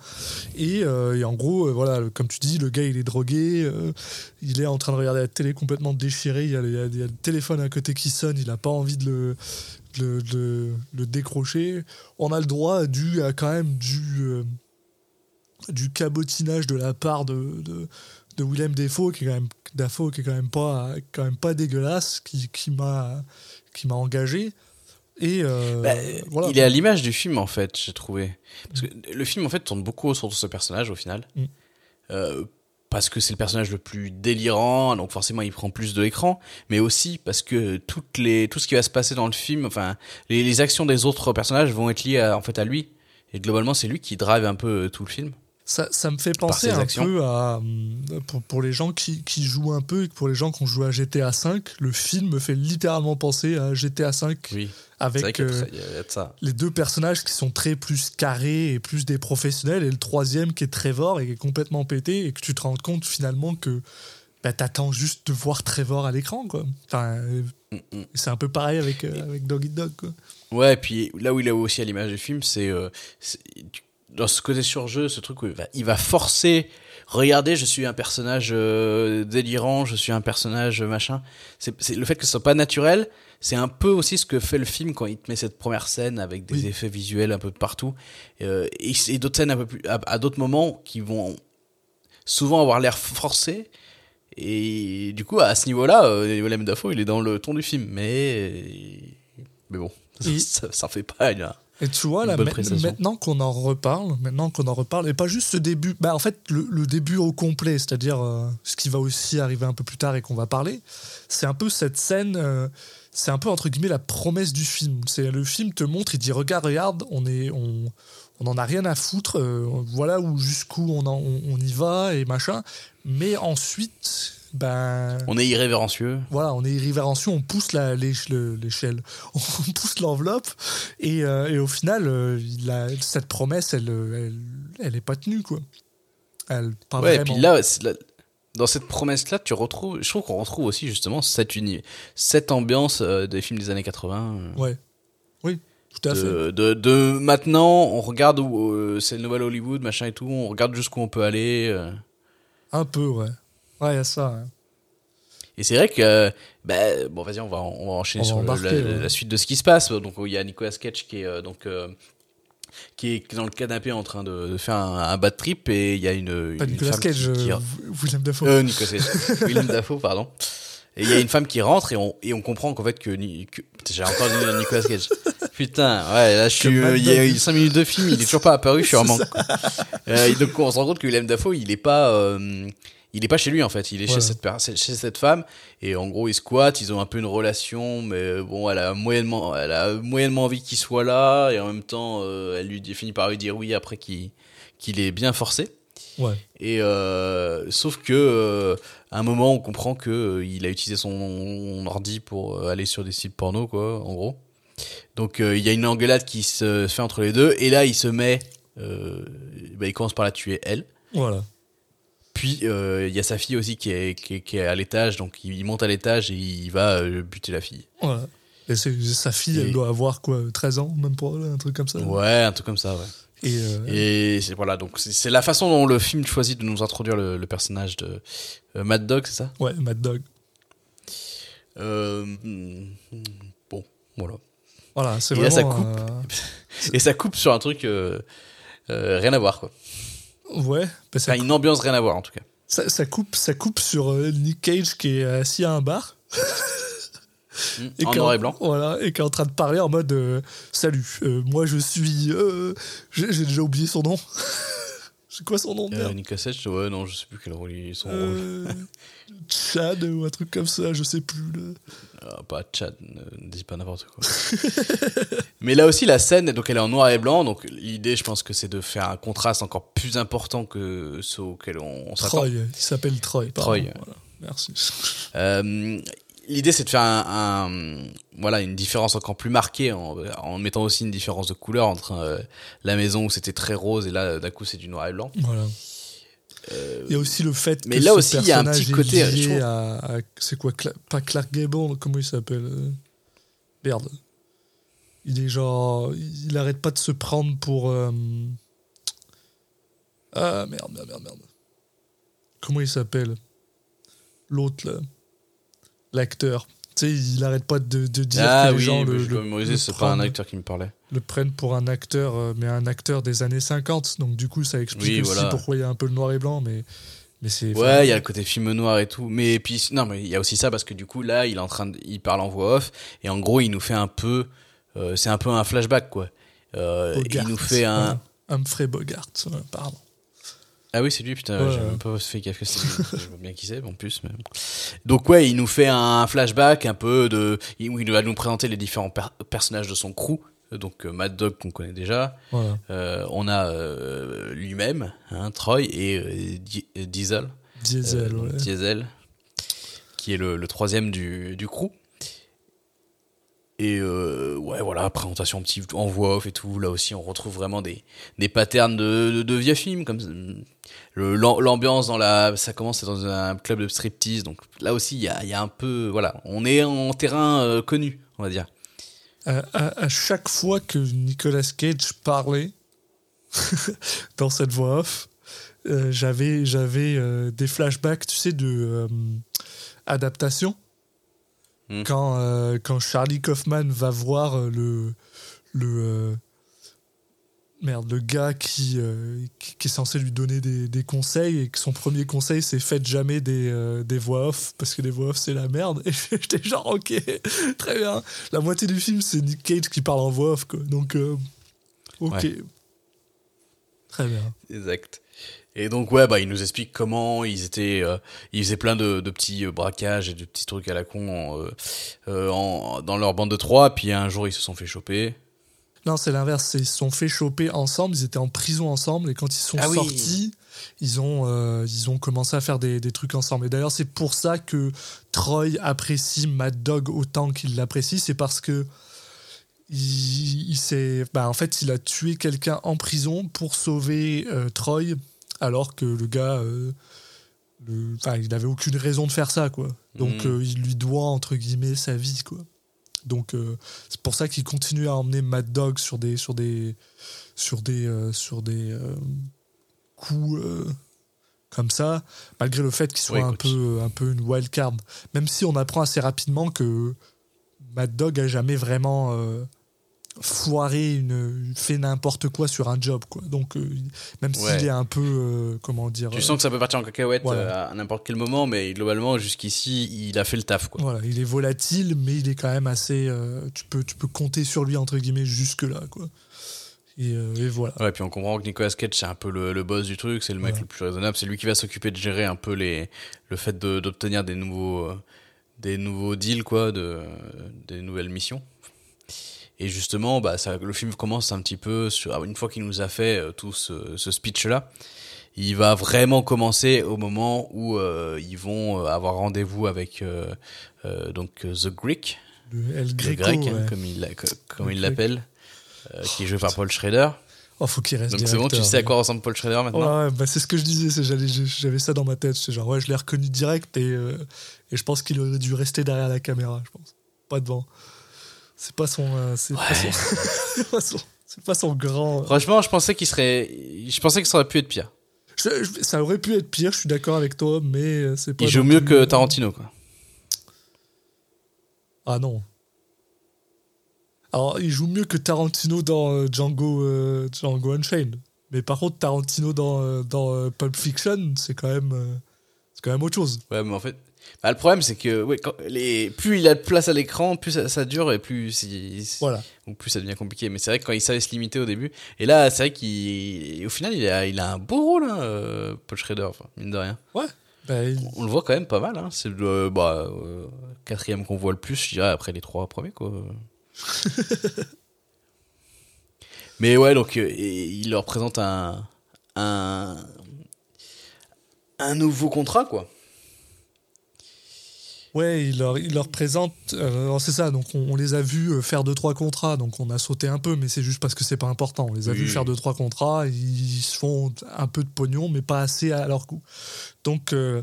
Et, euh, et en gros, euh, voilà, le- comme tu dis, le gars il est drogué, euh, il est en train de regarder la télé complètement déchiré, il y a, le- il y a- il y a le téléphone à côté qui sonne, il n'a pas envie de le, de le- de le- le décrocher. On a le droit, dû à quand même du, du cabotinage de la part de, de, de Willem Dafoe, qui est quand même, Dafoe, qui est quand même pas, quand même pas dégueulasse, qui, qui m'a qui m'a engagé. Et euh, Bah, voilà. Il est à l'image du film en fait, j'ai trouvé. Parce que le film en fait tourne beaucoup autour de ce personnage au final. Mm. Euh, parce que c'est le personnage le plus délirant, donc forcément il prend plus de l'écran, mais aussi parce que toutes les, tout ce qui va se passer dans le film, enfin les, les actions des autres personnages vont être liées à, en fait à lui. Et globalement c'est lui qui drive un peu euh, tout le film. Ça, ça me fait penser un actions. peu à. hum, Pour, pour les gens qui, qui jouent un peu et pour les gens qui ont joué à GTA V, le film me fait littéralement penser à GTA V Oui. Avec euh, ça- les deux personnages qui sont très plus carrés et plus des professionnels et le troisième qui est Trevor et qui est complètement pété et que tu te rends compte finalement que bah, t'attends juste de voir Trevor à l'écran quoi. Enfin, euh, Mm, mm. c'est un peu pareil avec, euh, avec Dog Eat Dog quoi. Ouais, et puis là où il est aussi à l'image du film, c'est euh, dans ce côté surjeu, ce truc où il va, il va forcer. Regardez, je suis un personnage euh, délirant, je suis un personnage machin. C'est le fait que ce soit pas naturel. C'est un peu aussi ce que fait le film quand il te met cette première scène avec des Oui. effets visuels un peu partout euh, et, et d'autres scènes un peu plus à, à d'autres moments qui vont souvent avoir l'air forcés. Et du coup, à ce niveau-là, euh, Willem Dafoe, il est dans le ton du film, mais mais bon, ça, ça fait pas une- Et tu vois, là, maintenant qu'on en reparle, maintenant qu'on en reparle, et pas juste ce début, bah en fait, le, le début au complet, c'est-à-dire euh, ce qui va aussi arriver un peu plus tard et qu'on va parler, c'est un peu cette scène, euh, c'est un peu entre guillemets la promesse du film. C'est le film te montre, il dit regarde, regarde, on est, on, on en a rien à foutre, euh, voilà où jusqu'où on, en- on, on y va et machin, mais ensuite, ben On est irrévérencieux. voilà, on est irrévérencieux, on pousse la- l'éche- le- l'échelle, on pousse l'enveloppe, et, euh, et au final, euh, cette promesse, elle, elle, elle est pas tenue, quoi. Elle, pas ouais, et puis là, dans cette promesse-là, tu retrouves, je trouve qu'on retrouve aussi justement cette, uni, cette ambiance euh, des films des années 80. euh, Ouais. Oui, tout à fait. de, de, de maintenant, on regarde où c'est le nouvel Hollywood, machin et tout, on regarde jusqu'où on peut aller. Un peu, ouais. Ouais, il y a ça. hein. Et c'est vrai que, bah, bon, vas-y, on va, on va enchaîner On va sur le- la, ouais. la suite de ce qui se passe. Donc, il y a Nicolas Cage qui est, euh, donc, euh, qui est dans le canapé en train de, de faire un, un bad trip et il y a une, Pas une Nicolas femme Cage, qui, qui- euh, William Dafoe. Euh, Nicolas Cage. Willem Dafoe, pardon. Et il y a une femme qui rentre et on, et on comprend qu'en fait que, que- j'ai encore dit Nicolas Cage. Putain, ouais, là je suis, euh, il y a eu Dog. 5 minutes de film, il est toujours pas apparu, je suis en manque. Euh, donc on se rend compte que Willem Dafoe, il est pas, euh, il est pas chez lui en fait, il est chez cette, chez cette femme et en gros ils squattent, ils ont un peu une relation, mais bon, elle a moyennement, elle a moyennement envie qu'il soit là et en même temps, euh, elle lui finit par lui dire oui après qu'il, est bien forcé. Ouais. Et euh, sauf que euh, à un moment, on comprend que il a utilisé son ordi pour aller sur des sites porno, quoi, en gros. Donc il y a une engueulade qui se fait entre les deux, et là il se met, bah, il commence par la tuer elle. Voilà. Puis euh, il y a sa fille aussi qui est, qui est, qui est à l'étage, donc il monte à l'étage et il va euh, buter la fille. Voilà. Et sa fille, Et- elle doit avoir quoi 13 ans, même pas, là, un truc comme ça. Ouais, un truc comme ça, ouais. Et, euh, Et c'est voilà, donc c'est la façon dont le film choisit de nous introduire le, le personnage de Mad Dog, c'est ça? Ouais, Mad Dog. Bon, voilà. Voilà, c'est là, vraiment. ça coupe. Et ça coupe sur un truc rien à voir, quoi. Ouais, bah, ça Enfin, une ambiance rien à voir, en tout cas. Ça, ça coupe, ça coupe sur euh, Nick Cage qui est assis à un bar. Et en noir et blanc. Voilà, et qui est en train de parler en mode euh, Salut, euh, moi je suis. euh, j'ai déjà oublié son nom. C'est quoi son nom de Euh, Cage, ouais, non, je sais plus quel rôle ils sont. Euh, Chad ou un truc comme ça, je sais plus. là. Ah, pas Chad, ne, ne dis pas n'importe quoi. Mais là aussi, la scène, donc elle est en noir et blanc, donc l'idée, je pense que c'est de faire un contraste encore plus important que ce auquel on, on s'attend. Troy, il s'appelle Troy. pardon. Troy. Voilà, merci. Euh, l'idée c'est de faire un, un- voilà une différence encore plus marquée en, en mettant aussi une différence de couleur entre euh, la maison où c'était très rose et là d'un coup c'est du noir et blanc. Voilà. Il y a aussi le fait Euh, mais que là ce aussi, il y a un petit côté, trouve. à, à- c'est quoi Cla- pas Clark Gable comment il s'appelle euh, merde il est genre il arrête pas de se prendre pour euh, ah merde merde merde merde comment il s'appelle l'autre là l'acteur tu sais il arrête pas de, de dire ah que les oui, gens le, le- mémoriser, le c'est pas un prennent- acteur qui me parlait. le prennent pour un acteur, euh, mais un acteur des années 50. Donc du coup, ça explique Oui, aussi voilà. pourquoi il y a un peu le noir et blanc. Mais, mais c'est. Ouais, il y a le côté film noir et tout. Mais puis, non, mais il y a aussi ça parce que du coup, là, il est en train de, il parle en voix off et en gros, il nous fait un peu, euh, c'est un peu un flashback, quoi. Euh, Bogart, il nous fait un. Humphrey Bogart, pardon. Ah oui, c'est lui, putain, Ouais, j'ai même pas fait gaffe que c'est. Je vois bien qui c'est, en plus. Mais... Donc, ouais, il nous fait un flashback un peu de. où il va nous présenter les différents per- personnages de son crew. Donc, euh, Mad Dog, qu'on connaît déjà. Voilà. Euh, on a euh, lui-même, hein, Troy, et Di- Diesel. Diesel, ouais. Diesel, qui est le, le troisième du, du crew. Et euh, ouais, voilà, présentation petit en voix off et tout. Là aussi, on retrouve vraiment des, des patterns de, de, de vieux films. L'am- l'ambiance dans la. Ça commence dans un club de striptease. Donc là aussi, il y a, y a un peu. Voilà, on est en terrain euh, connu, on va dire. À, chaque fois que Nicolas Cage parlait dans cette voix off, euh, j'avais j'avais euh, des flashbacks, tu sais, de euh, adaptation. Hmm. Quand, euh, quand Charlie Kaufman va voir euh, le le euh, merde le gars qui, euh, qui qui est censé lui donner des, des conseils et que son premier conseil c'est faites jamais des, des voix off parce que les voix off c'est la merde et j'étais genre ok très bien la moitié du film c'est Nick Cage qui parle en voix off quoi donc ok Ouais. très bien Exact. Et donc ouais bah il nous explique comment ils étaient euh, ils faisaient plein de, de petits euh, braquages et de petits trucs à la con euh, euh, en, dans leur bande de trois. Puis un jour ils se sont fait choper. non c'est l'inverse. Ils se sont fait choper ensemble. Ils étaient en prison ensemble. Et quand ils sont Ah oui. sortis ils ont euh, ils ont commencé à faire des, des trucs ensemble. Et d'ailleurs c'est pour ça que Troy apprécie Mad Dog autant qu'il l'apprécie. C'est parce que il, il s'est bah, en fait il a tué quelqu'un en prison pour sauver euh, Troy alors que le gars euh, le- il n'avait aucune raison de faire ça quoi. Donc Mm. euh, il lui doit entre guillemets sa vie quoi. Donc euh, c'est pour ça qu'il continue à emmener Mad Dog sur des sur des sur des sur des coups comme ça malgré le fait qu'il soit un peu un peu une wild card. Même si on apprend assez rapidement que Mad Dog a jamais vraiment foiré une fait n'importe quoi sur un job quoi donc euh, même Ouais. s'il est un peu euh, comment dire Tu sens que ça peut partir en cacahuète Voilà. euh, à n'importe quel moment mais globalement jusqu'ici il a fait le taf quoi. voilà il est volatile mais il est quand même assez euh, tu peux tu peux compter sur lui entre guillemets jusque là quoi et, et voilà Ouais, puis on comprend que Nicolas Cage c'est un peu le, le boss du truc, c'est le mec Ouais. le plus raisonnable, c'est lui qui va s'occuper de gérer un peu les le fait de- d'obtenir des nouveaux des nouveaux deals quoi, de des nouvelles missions. Et justement, bah ça, le film commence un petit peu sur une fois qu'il nous a fait euh, tout ce, ce speech là, il va vraiment commencer au moment où euh, ils vont euh, avoir rendez-vous avec donc The Greek, le Greco grec hein, comme il comme il l'appelle, euh, qui est joué par Paul Schrader. oh faut qu'il reste Donc c'est bon, tu sais à quoi ressemble Paul Schrader maintenant? Ouais, bah c'est ce que je disais, j'avais ça dans ma tête. C'est genre, ouais, je l'ai reconnu direct et, euh, et je pense qu'il aurait dû rester derrière la caméra, je pense. Pas devant. C'est pas son. euh, c'est pas son. c'est pas son. Pas son grand. Franchement, je pensais qu'il serait. Je pensais que ça aurait pu être pire. Je- je- ça aurait pu être pire, je suis d'accord avec toi, mais euh, c'est pas. Il joue mieux que euh, Tarantino, quoi. Ah non. Alors, il joue mieux que Tarantino dans euh, Django, euh, Django Unchained. Mais par contre, Tarantino dans, euh, dans euh, Pulp Fiction, c'est quand même. euh, c'est quand même autre chose. Ouais, mais en fait. Bah, le problème, c'est que ouais, quand les... plus il a de place à l'écran, plus ça, ça dure et plus, Voilà. ou plus ça devient compliqué. Mais c'est vrai que quand il savait se limiter au début. Et là, c'est vrai qu'au final, il a, il a un beau rôle, hein, euh, Paul Schrader, enfin, mine de rien. Ouais. Bah, il- On le voit quand même pas mal. Hein. C'est le bah, euh, quatrième qu'on voit le plus, je dirais, après les trois premiers. Quoi. Mais ouais, donc euh, il leur présente un, un, un nouveau contrat, quoi. Ouais, il leur, il leur présente. euh, c'est ça, donc on, on les a vus euh, faire deux trois contrats, donc on a sauté un peu, mais c'est juste parce que c'est pas important. On les a Oui, vus faire deux trois contrats, ils se font un peu de pognon, mais pas assez à leur goût. Donc euh,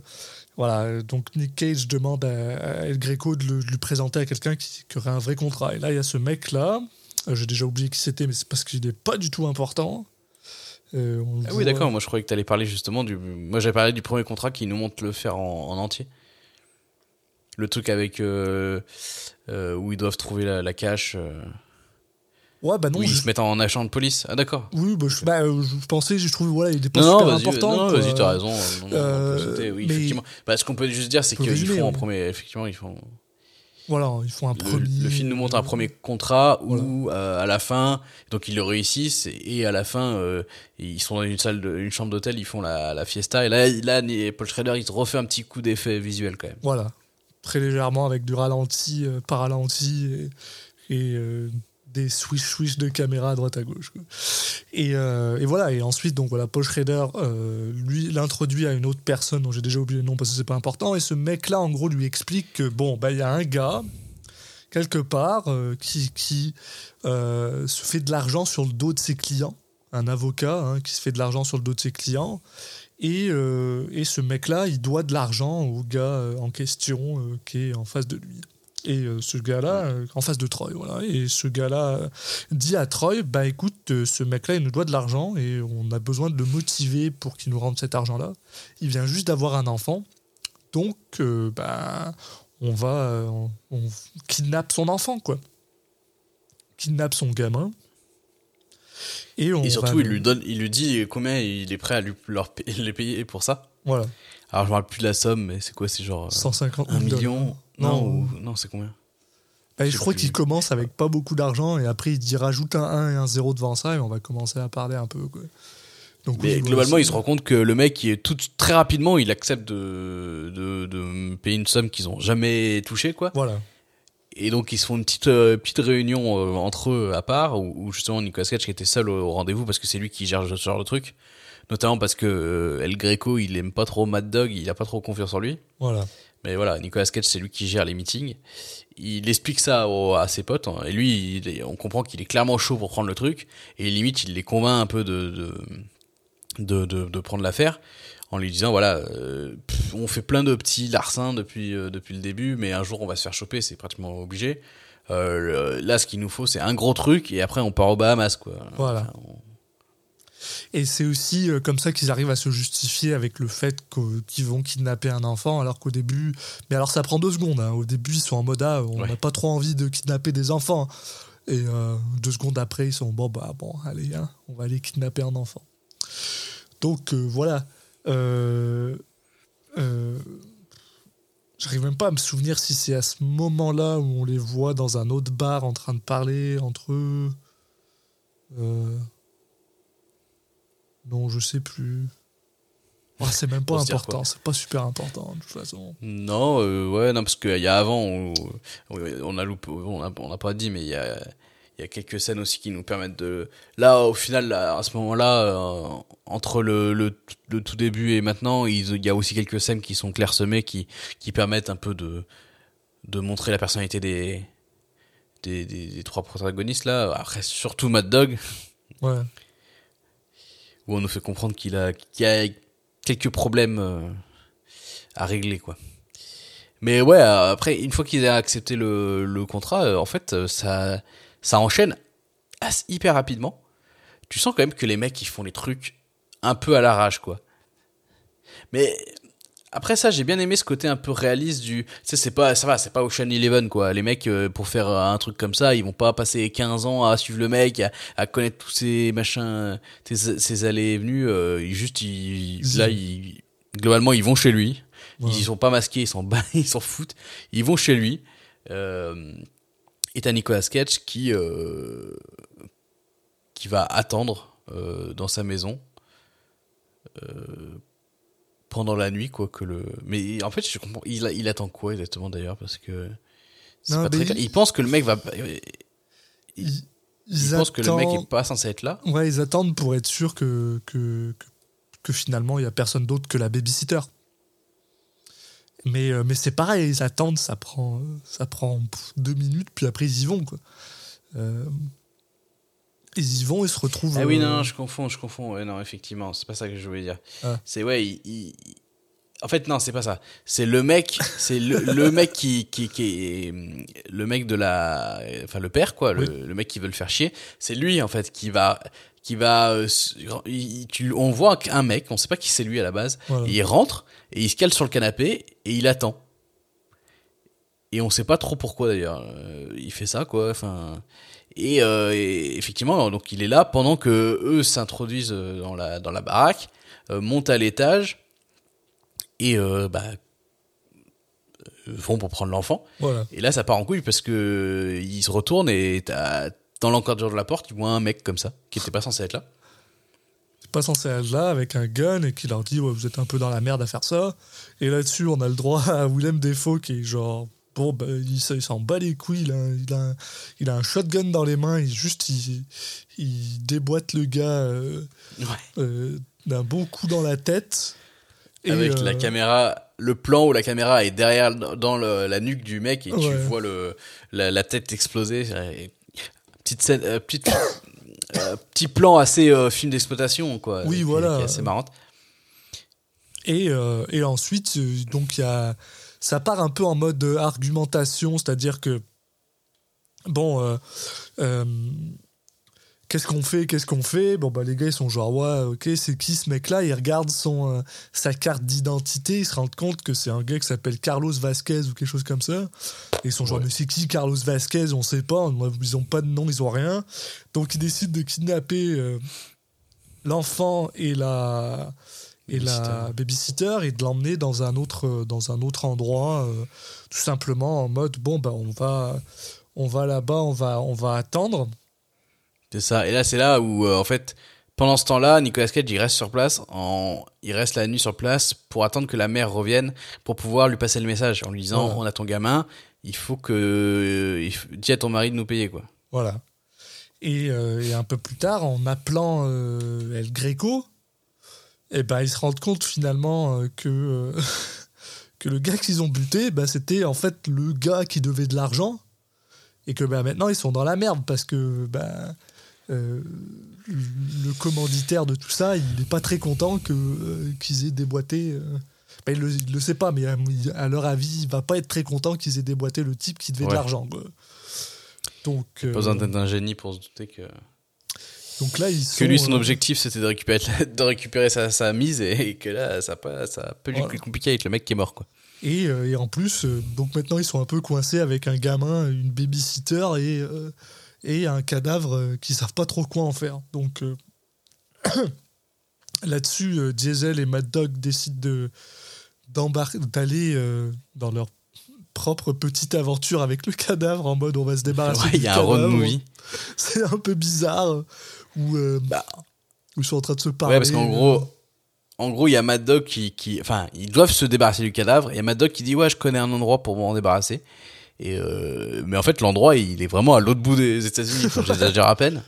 voilà, donc Nick Cage demande à, à El Greco de, le- de lui présenter à quelqu'un qui, qui aurait un vrai contrat. Et là, il y a ce mec là, euh, j'ai déjà oublié qui c'était, mais c'est parce qu'il n'est pas du tout important. On Ah oui, d'accord. Moi, je croyais que tu allais parler justement du. Moi, j'avais parlé du premier contrat qui nous montre le faire en, en entier. Le truc avec. euh, euh, où ils doivent trouver la, la cache. euh, Ouais, bah non, où ils je- se mettent en agent de police. Ah, d'accord. oui, bah, je, bah, euh, je pensais, je trouve, voilà, il est pas Non, non, super vas-y, important. non, vas-y, t'as raison. Non, non, on peut Euh, sauter, oui, mais- effectivement. Bah, ce qu'on peut juste dire, c'est qu'ils résumer, font en oui. premier. Effectivement, ils font. Voilà, ils font un Le, premier. le film nous montre un premier contrat où, euh, à la fin, donc ils le réussissent et, et à la fin, euh, ils sont dans une salle, de, une chambre d'hôtel, ils font la, la fiesta et là, là, Paul Schrader, il se refait un petit coup d'effet visuel quand même. Voilà, très légèrement avec du ralenti, euh, ralenti et, euh, des swish swish de caméra à droite à gauche. Et, euh, et voilà, et ensuite donc voilà, Paul Schrader euh, lui l'introduit à une autre personne dont j'ai déjà oublié le nom parce que c'est pas important et ce mec là en gros lui explique que bon bah il y a un gars quelque part qui, qui se fait de l'argent sur le dos de ses clients, un avocat hein, qui se fait de l'argent sur le dos de ses clients. Et, euh, et ce mec-là, il doit de l'argent au gars euh, en question euh, qui est en face de lui. Et ce gars-là, en face de Troy, voilà. Et ce gars-là dit à Troy, bah écoute, ce mec-là, il nous doit de l'argent et on a besoin de le motiver pour qu'il nous rende cet argent-là. Il vient juste d'avoir un enfant, donc bah on va, on, on kidnappe son enfant, quoi. Kidnappe son gamin. Et, on Et surtout, va il lui donne, il lui dit combien il est prêt à lui, leur, les payer pour ça. Voilà, Alors, je me rappelle plus de la somme, mais c'est quoi C'est genre euh, 150 un 000 dollars. million? Non. Non, ou- non, c'est combien? Bah, Je crois qu'il commence avec pas beaucoup d'argent et après il dit rajoute un 1 et un 0 devant ça et on va commencer à parler un peu. Quoi. Donc, Mais globalement, il se rend compte que le mec, il est tout très rapidement, il accepte de, de, payer une somme qu'ils ont jamais touchée, quoi. Voilà. Et donc ils se font une petite euh, petite réunion euh, entre eux à part où, où justement Nicolas Cage qui était seul au, au rendez-vous parce que c'est lui qui gère ce genre de truc. Notamment parce que euh, El Greco il aime pas trop Mad Dog, il a pas trop confiance en lui. Voilà. Mais voilà, Nicolas Cage c'est lui qui gère les meetings. Il explique ça au- à ses potes hein, et lui il on comprend qu'il est clairement chaud pour prendre le truc et limite il les convainc un peu de de de, de, de prendre l'affaire en lui disant voilà euh, pff, on fait plein de petits larcins depuis euh, depuis le début mais un jour on va se faire choper c'est pratiquement obligé euh, le- là ce qu'il nous faut c'est un gros truc et après on part aux Bahamas quoi Voilà. Enfin, on- Et c'est aussi euh, comme ça qu'ils arrivent à se justifier avec le fait qu'au- qu'ils vont kidnapper un enfant alors qu'au début. Mais alors ça prend deux secondes. hein. Au début ils sont en mode ah, on n'a Ouais. pas trop envie de kidnapper des enfants. Et euh, deux secondes après ils sont bon bah bon allez hein, on va aller kidnapper un enfant. Donc euh, voilà. Euh, euh, J'arrive même pas à me souvenir si c'est à ce moment-là où on les voit dans un autre bar en train de parler entre eux. Euh, Non, je sais plus. Ah, c'est même pas important, c'est pas super important de toute façon. non euh, ouais non parce qu'il y a avant où, où on a loupé on a, on a pas dit mais il y a il y a quelques scènes aussi qui nous permettent de là au final là, à ce moment-là euh, entre le, le, le tout début et maintenant il y a aussi quelques scènes qui sont clairsemées qui qui permettent un peu de de montrer la personnalité des des, des, des trois protagonistes là après surtout Mad Dog Ouais. où on nous fait comprendre qu'il a qu'il y a quelques problèmes euh, à régler quoi. Mais ouais, après une fois qu'ils aient accepté le, le contrat, euh, en fait ça ça enchaîne hyper rapidement. Tu sens quand même que les mecs ils font les trucs un peu à l'arrache quoi. Mais après ça, j'ai bien aimé ce côté un peu réaliste du tu sais c'est pas ça va, c'est pas Ocean Eleven quoi. Les mecs euh, pour faire euh, un truc comme ça, ils vont pas passer 15 ans à suivre le mec, à, à connaître tous ces machins ces, ces allées et venues euh, ils juste ils, là ils globalement ils vont chez lui. Ouais. Ils y sont pas masqués, ils s'en ils s'en foutent. Ils vont chez lui. Euh, et t'as Nicolas Cage qui euh, qui va attendre euh, dans sa maison euh, pendant la nuit quoi que le. Mais en fait je comprends. Il, il attend quoi exactement d'ailleurs? Parce que Non, pas très il- Il pense que le mec va. Il, Ils, il ils pense que le mec est pas censé être là. Ouais, ils attendent pour être sûrs que, que, que, que finalement il y a personne d'autre que la babysitter. Mais, euh, mais c'est pareil, ils attendent, ça prend, ça prend deux minutes, puis après ils y vont. Quoi. Euh, ils y vont, ils se retrouvent. Ah oui, non, euh, non, je confonds, je confonds. Ouais, non, effectivement, c'est pas ça que je voulais dire. Ah. C'est ouais, il, il- En fait, non, c'est pas ça. C'est le mec, c'est le, le mec qui, qui, qui est le mec de la, enfin le père quoi, le mec qui veut le faire chier. C'est lui en fait qui va, qui va, euh, s- il- tu, on voit un mec, on sait pas qui c'est lui à la base. Voilà. Et il rentre et il se cale sur le canapé et il attend. Et on sait pas trop pourquoi d'ailleurs. Euh, il fait ça quoi. Enfin. Et, euh, et effectivement, donc il est là pendant que eux s'introduisent dans la dans la baraque, montent à l'étage et bah vont pour prendre l'enfant. Voilà. Et là, ça part en couille parce que ils se retournent et t'as dans l'encadrement de la porte, ils voient un mec comme ça qui était pas censé être là. Pas censé être là avec un gun et qui leur dit ouais, vous êtes un peu dans la merde à faire ça. Et là-dessus, on a le droit à Willem Defoe qui est genre. Bon, bah, il, s'en bat les couilles, il a, un- il, a un, il a un shotgun dans les mains, il juste il, il déboîte le gars euh, Ouais. euh, d'un bon coup dans la tête. Et, Avec euh, la caméra, le plan où la caméra est derrière dans le- la nuque du mec et tu vois le la, la tête exploser. Et Petite scène, euh, petite, euh, petit plan assez euh, film d'exploitation quoi. Oui, voilà. Qui est assez marrante. Et, euh, et ensuite, donc il y a, ça part un peu en mode argumentation, c'est-à-dire que bon, qu'est-ce qu'on fait, qu'est-ce qu'on fait? Bon bah les gars ils sont genre ouais, ok, c'est qui ce mec-là? Ils regardent son euh, sa carte d'identité, ils se rendent compte que c'est un gars qui s'appelle Carlos Vasquez ou quelque chose comme ça. Et ils sont genre Ouais. mais c'est qui Carlos Vasquez? On sait pas, ils ont pas de nom, ils ont rien. Donc ils décident de kidnapper euh, l'enfant et la et la babysitter et de l'emmener dans un autre dans un autre endroit euh, tout simplement en mode bon bah on va on va là-bas on va on va attendre C'est ça. Et là, c'est là où, euh, en fait, pendant ce temps-là, Nicolas Cage, il reste sur place, en... il reste la nuit sur place pour attendre que la mère revienne pour pouvoir lui passer le message en lui disant Voilà. On a ton gamin, il faut que. Il faut... Dis à ton mari de nous payer, quoi. voilà et, euh, et un peu plus tard en appelant euh, El Greco et ben ils se rendent compte finalement euh, que euh, que le gars qu'ils ont buté bah, c'était en fait le gars qui devait de l'argent et que bah, maintenant ils sont dans la merde parce que bah, euh, le commanditaire de tout ça il n'est pas très content que euh, qu'ils aient déboîté euh, bah, il, le, il le sait pas mais à, leur avis il va pas être très content qu'ils aient déboîté le type qui devait de Ouais. l'argent quoi. donc Pas besoin d'être un génie pour se douter que. donc là ils Que lui, son objectif, c'était de récupérer, de récupérer sa, sa mise et, que là, ça, a pas, ça peut lui Voilà. compliqué avec le mec qui est mort, quoi. Et, et en plus, donc maintenant ils sont un peu coincés avec un gamin, une babysitter et, et un cadavre euh, qui savent pas trop quoi en faire. Donc euh, là-dessus, euh, Diesel et Mad Dog décident de, d'aller euh, dans leur propre petite aventure avec le cadavre en mode on va se débarrasser Ouais, il y a un road movie. C'est un peu bizarre où, Bah. où ils sont en train de se parler. Ouais, parce qu'en gros, en gros, il y a Mad Dog qui, qui, enfin, ils doivent se débarrasser du cadavre. Il y a Mad Dog qui dit, ouais, je connais un endroit pour m'en débarrasser. Et euh, mais en fait, l'endroit, il est vraiment à l'autre bout des États-Unis. J'exagère à peine.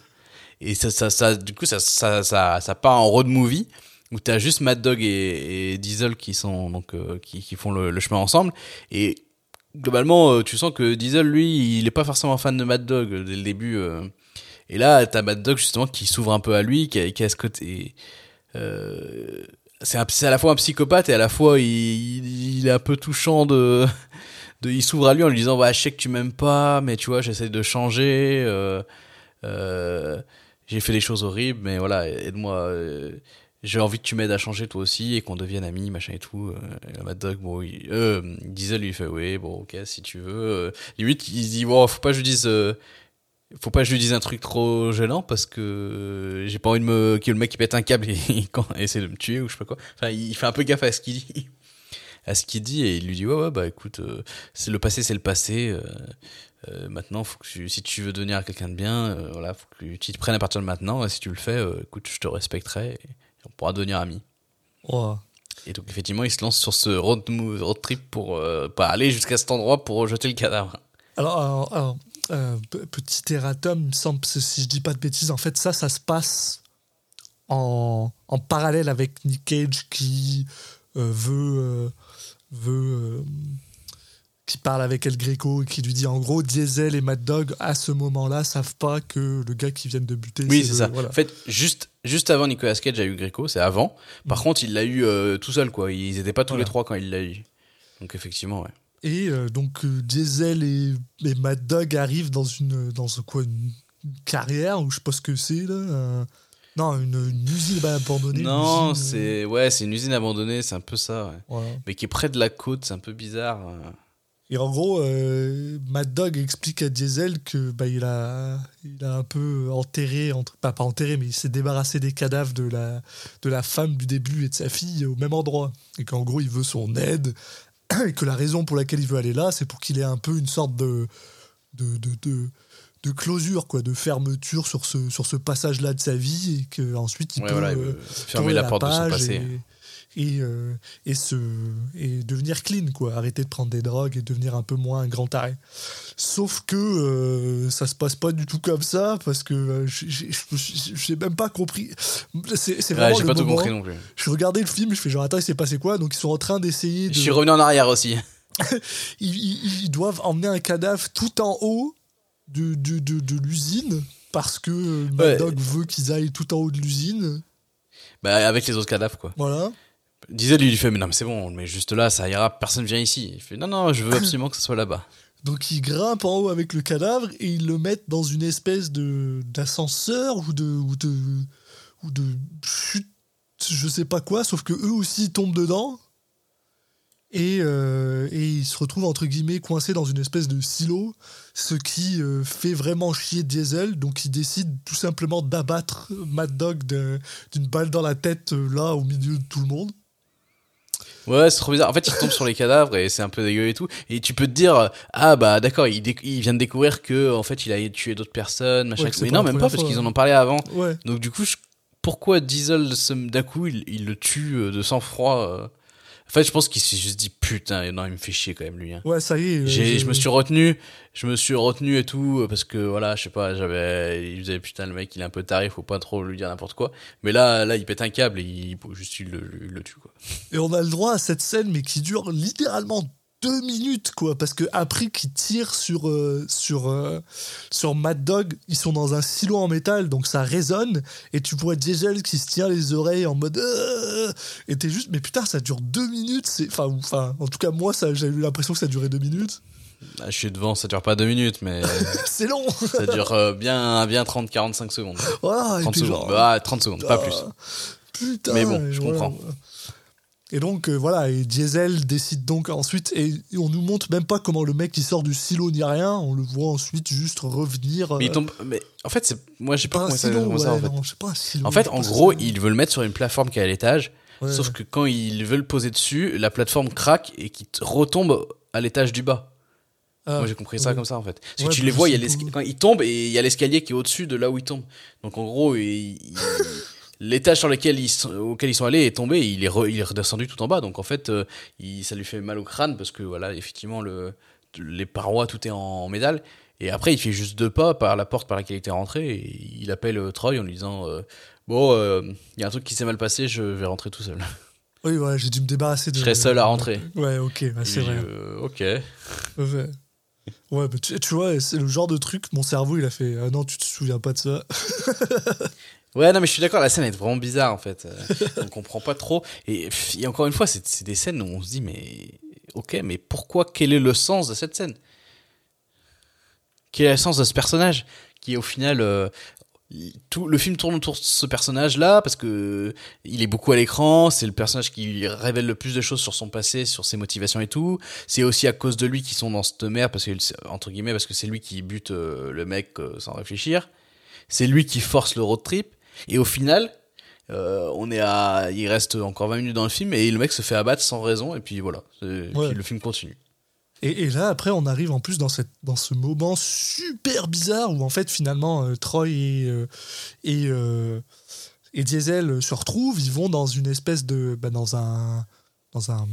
Et ça, ça, ça, du coup, ça, ça, ça, ça part en road movie où t'as juste Mad Dog et, et Diesel qui sont donc euh, qui, qui font le, le chemin ensemble. Et globalement, euh, tu sens que Diesel, lui, il est pas forcément fan de Mad Dog euh, dès le début. euh. Et là, t'as Mad Dog justement qui s'ouvre un peu à lui, qui qui a ce côté. C'est à la fois un psychopathe et à la fois il, il est un peu touchant de, de il s'ouvre à lui en lui disant bah je sais que tu m'aimes pas mais tu vois j'essaie de changer euh, euh, j'ai fait des choses horribles mais voilà aide-moi euh, j'ai envie que tu m'aides à changer toi aussi et qu'on devienne amis machin et tout. Euh, et la Mad Dog bon il, euh, Diesel lui fait oui bon ok si tu veux. Euh, limite il se dit bon faut pas que je lui dise faut pas que je lui dise un truc trop gênant parce que j'ai pas envie de me que le mec il pète un câble et, et essaie de me tuer ou je sais pas quoi. Enfin, il fait un peu gaffe à ce qu'il dit, à ce qu'il dit et il lui dit ouais ouais bah écoute, euh, c'est le passé c'est le passé. euh, euh, maintenant, faut que tu- si tu veux devenir quelqu'un de bien, voilà, faut que tu t'y prennes à partir de maintenant. Et si tu le fais, écoute, je te respecterai et on pourra devenir amis. Et donc effectivement, il se lance sur ce road, trip pour pas aller jusqu'à cet endroit pour jeter le cadavre. Alors, alors, alors, pe- petit erratum, il me semble, si si je dis pas de bêtises, en fait, ça, ça se passe en, en parallèle avec Nick Cage qui euh, veut, euh, veut. euh, qui parle avec El Greco et qui lui dit en gros Diesel et Mad Dog à ce moment-là savent pas que le gars qui vient de buter Oui, c'est ça. voilà. En fait, juste, juste avant Nicolas Cage a eu Greco, c'est avant. Par contre, il l'a eu euh, tout seul, quoi. Ils étaient pas tous Voilà. les trois quand il l'a eu. Donc, effectivement, ouais. Et euh, donc Diesel et, et Mad Dog arrivent dans une dans quoi une, une carrière ou je sais pas ce que c'est là. un- non, une, une usine abandonnée. Non, usine, euh, c'est ouais, c'est une usine abandonnée, c'est un peu ça, ouais. voilà. mais qui est près de la côte, c'est un peu bizarre. euh. Et en gros, euh, Mad Dog explique à Diesel que bah, il a il a un peu enterré entre pas pas enterré mais il s'est débarrassé des cadavres de la de la femme du début et de sa fille au même endroit et qu'en gros il veut son aide et que la raison pour laquelle il veut aller là c'est pour qu'il ait un peu une sorte de de, de, de, de closure quoi de fermeture sur ce sur ce passage là de sa vie et que ensuite il Ouais, peut voilà, il euh, veut fermer la porte de son passé. et, et, euh, et, se, et devenir clean, quoi. Arrêter de prendre des drogues et devenir un peu moins un grand arrêt. Sauf que euh, ça se passe pas du tout comme ça, parce que euh, j'ai- même pas compris. C'est Ouais, vraiment j'ai tout moment- compris non plus. Je regardais le film, je fais genre, attends, il s'est passé quoi? Donc ils sont en train d'essayer de. Je suis revenu en arrière aussi. Ils, ils- ils doivent emmener un cadavre tout en haut de, de, de, de l'usine, parce que euh, Mad Ouais. Dog veut qu'ils aillent tout en haut de l'usine. Bah, avec les autres cadavres, quoi. Voilà. Diesel, lui, il fait, mais non, mais c'est bon, mais juste là, ça ira, personne vient ici. Il fait, non, non, je veux absolument que ce soit là-bas. Donc ils grimpent en haut avec le cadavre et ils le mettent dans une espèce de d'ascenseur ou de ou de ou de chute, je sais pas quoi, sauf que eux aussi tombent dedans et, euh, et ils se retrouvent entre guillemets coincés dans une espèce de silo, ce qui euh, fait vraiment chier Diesel. Donc il décide tout simplement d'abattre Mad Dog d'une balle dans la tête euh, là au milieu de tout le monde. Ouais, c'est trop bizarre. En fait, il tombe sur les cadavres et c'est un peu dégueu et tout. Et tu peux te dire, ah bah d'accord, il, il vient de découvrir que en fait, il a tué d'autres personnes, machin. Ouais, mais non, même pas parce qu'ils en ont parlé avant. Ouais. Donc du coup, je- pourquoi Diesel se- d'un coup, il, il le tue de sang-froid En fait, je pense qu'il s'est juste dit putain, non, il me fait chier quand même lui. hein. Ouais, ça y est. J'ai, je me suis retenu, je me suis retenu et tout, parce que voilà, je sais pas, j'avais, il faisait putain, le mec, il est un peu taré, faut pas trop lui dire n'importe quoi. Mais là, là, il pète un câble et il, juste, il le, il le tue, quoi. Et on a le droit à cette scène, mais qui dure littéralement deux minutes, quoi. Parce que après qu'ils tirent sur, euh, sur, euh, sur Mad Dog, ils sont dans un silo en métal, donc ça résonne. Et tu vois Diesel qui se tient les oreilles en mode. Euh et t'es juste, mais putain, ça dure deux minutes. c'est Enfin, enfin, en tout cas, moi, ça, j'ai eu l'impression que ça durait deux minutes. Là, je suis devant, ça dure pas deux minutes, mais c'est long! ça dure euh, bien, bien 30, 45 secondes. Voilà, et 30 puis secondes. genre, Bah, 30 secondes, pas plus. Ah, Putain. Mais bon, je voilà. comprends. Et donc euh, voilà, et Diesel décide donc ensuite, et on nous montre même pas comment le mec il sort du silo ni rien, on le voit ensuite juste revenir. Mais il euh, tombe, mais en fait, moi, je sais pas pas comment ça, silo, ça, en fait. non, je sais pas un silo. En fait, gros, c'est. ils veulent mettre sur une plateforme qui est à l'étage, Ouais. sauf que quand ils veulent poser dessus, la plateforme craque et qui retombe à l'étage du bas. Ah, Moi j'ai compris ça ouais. comme ça en fait. Parce Ouais, que tu les vois, il y a quand ils tombent et il y a l'escalier qui est au-dessus de là où ils tombent. Donc en gros, il- il- l'étage sur lequel ils sont, auquel ils sont allés est tombé, il est, re- il est redescendu tout en bas. Donc en fait, euh, il- ça lui fait mal au crâne parce que voilà, effectivement, le, les parois, tout est en métal. Et après, il fait juste deux pas par la porte par laquelle il était rentré et il appelle euh, Troy en lui disant euh, Bon, il y a un truc qui s'est mal passé, je vais rentrer tout seul. Oui, ouais, j'ai dû me débarrasser de. Je serai seul à rentrer. Ouais, ok, ouais, c'est vrai. ok. Ouais, ouais mais tu, tu vois, c'est le genre de truc, mon cerveau il a fait Ah non, tu te souviens pas de ça. Ouais, non, mais je suis d'accord, la scène est vraiment bizarre en fait. Euh, on comprend pas trop. Et, encore une fois, c'est des scènes où on se dit, mais ok, mais pourquoi Quel est le sens de cette scène? Quel est le sens de ce personnage Qui au final. euh, tout le film tourne autour de ce personnage-là parce que il est beaucoup à l'écran, c'est le personnage qui révèle le plus de choses sur son passé, sur ses motivations et tout. C'est aussi à cause de lui qu'ils sont dans cette merde parce que entre guillemets parce que c'est lui qui bute euh, le mec euh, sans réfléchir. C'est lui qui force le road trip et au final euh, on est à il reste encore 20 minutes dans le film et le mec se fait abattre sans raison et puis voilà, Et Ouais. puis le film continue. Et, et là, après, on arrive en plus dans, cette, dans ce moment super bizarre où, en fait, finalement, euh, Troy et, euh, et, euh, et Diesel se retrouvent. Ils vont dans une espèce de. bah, dans, un, dans, un,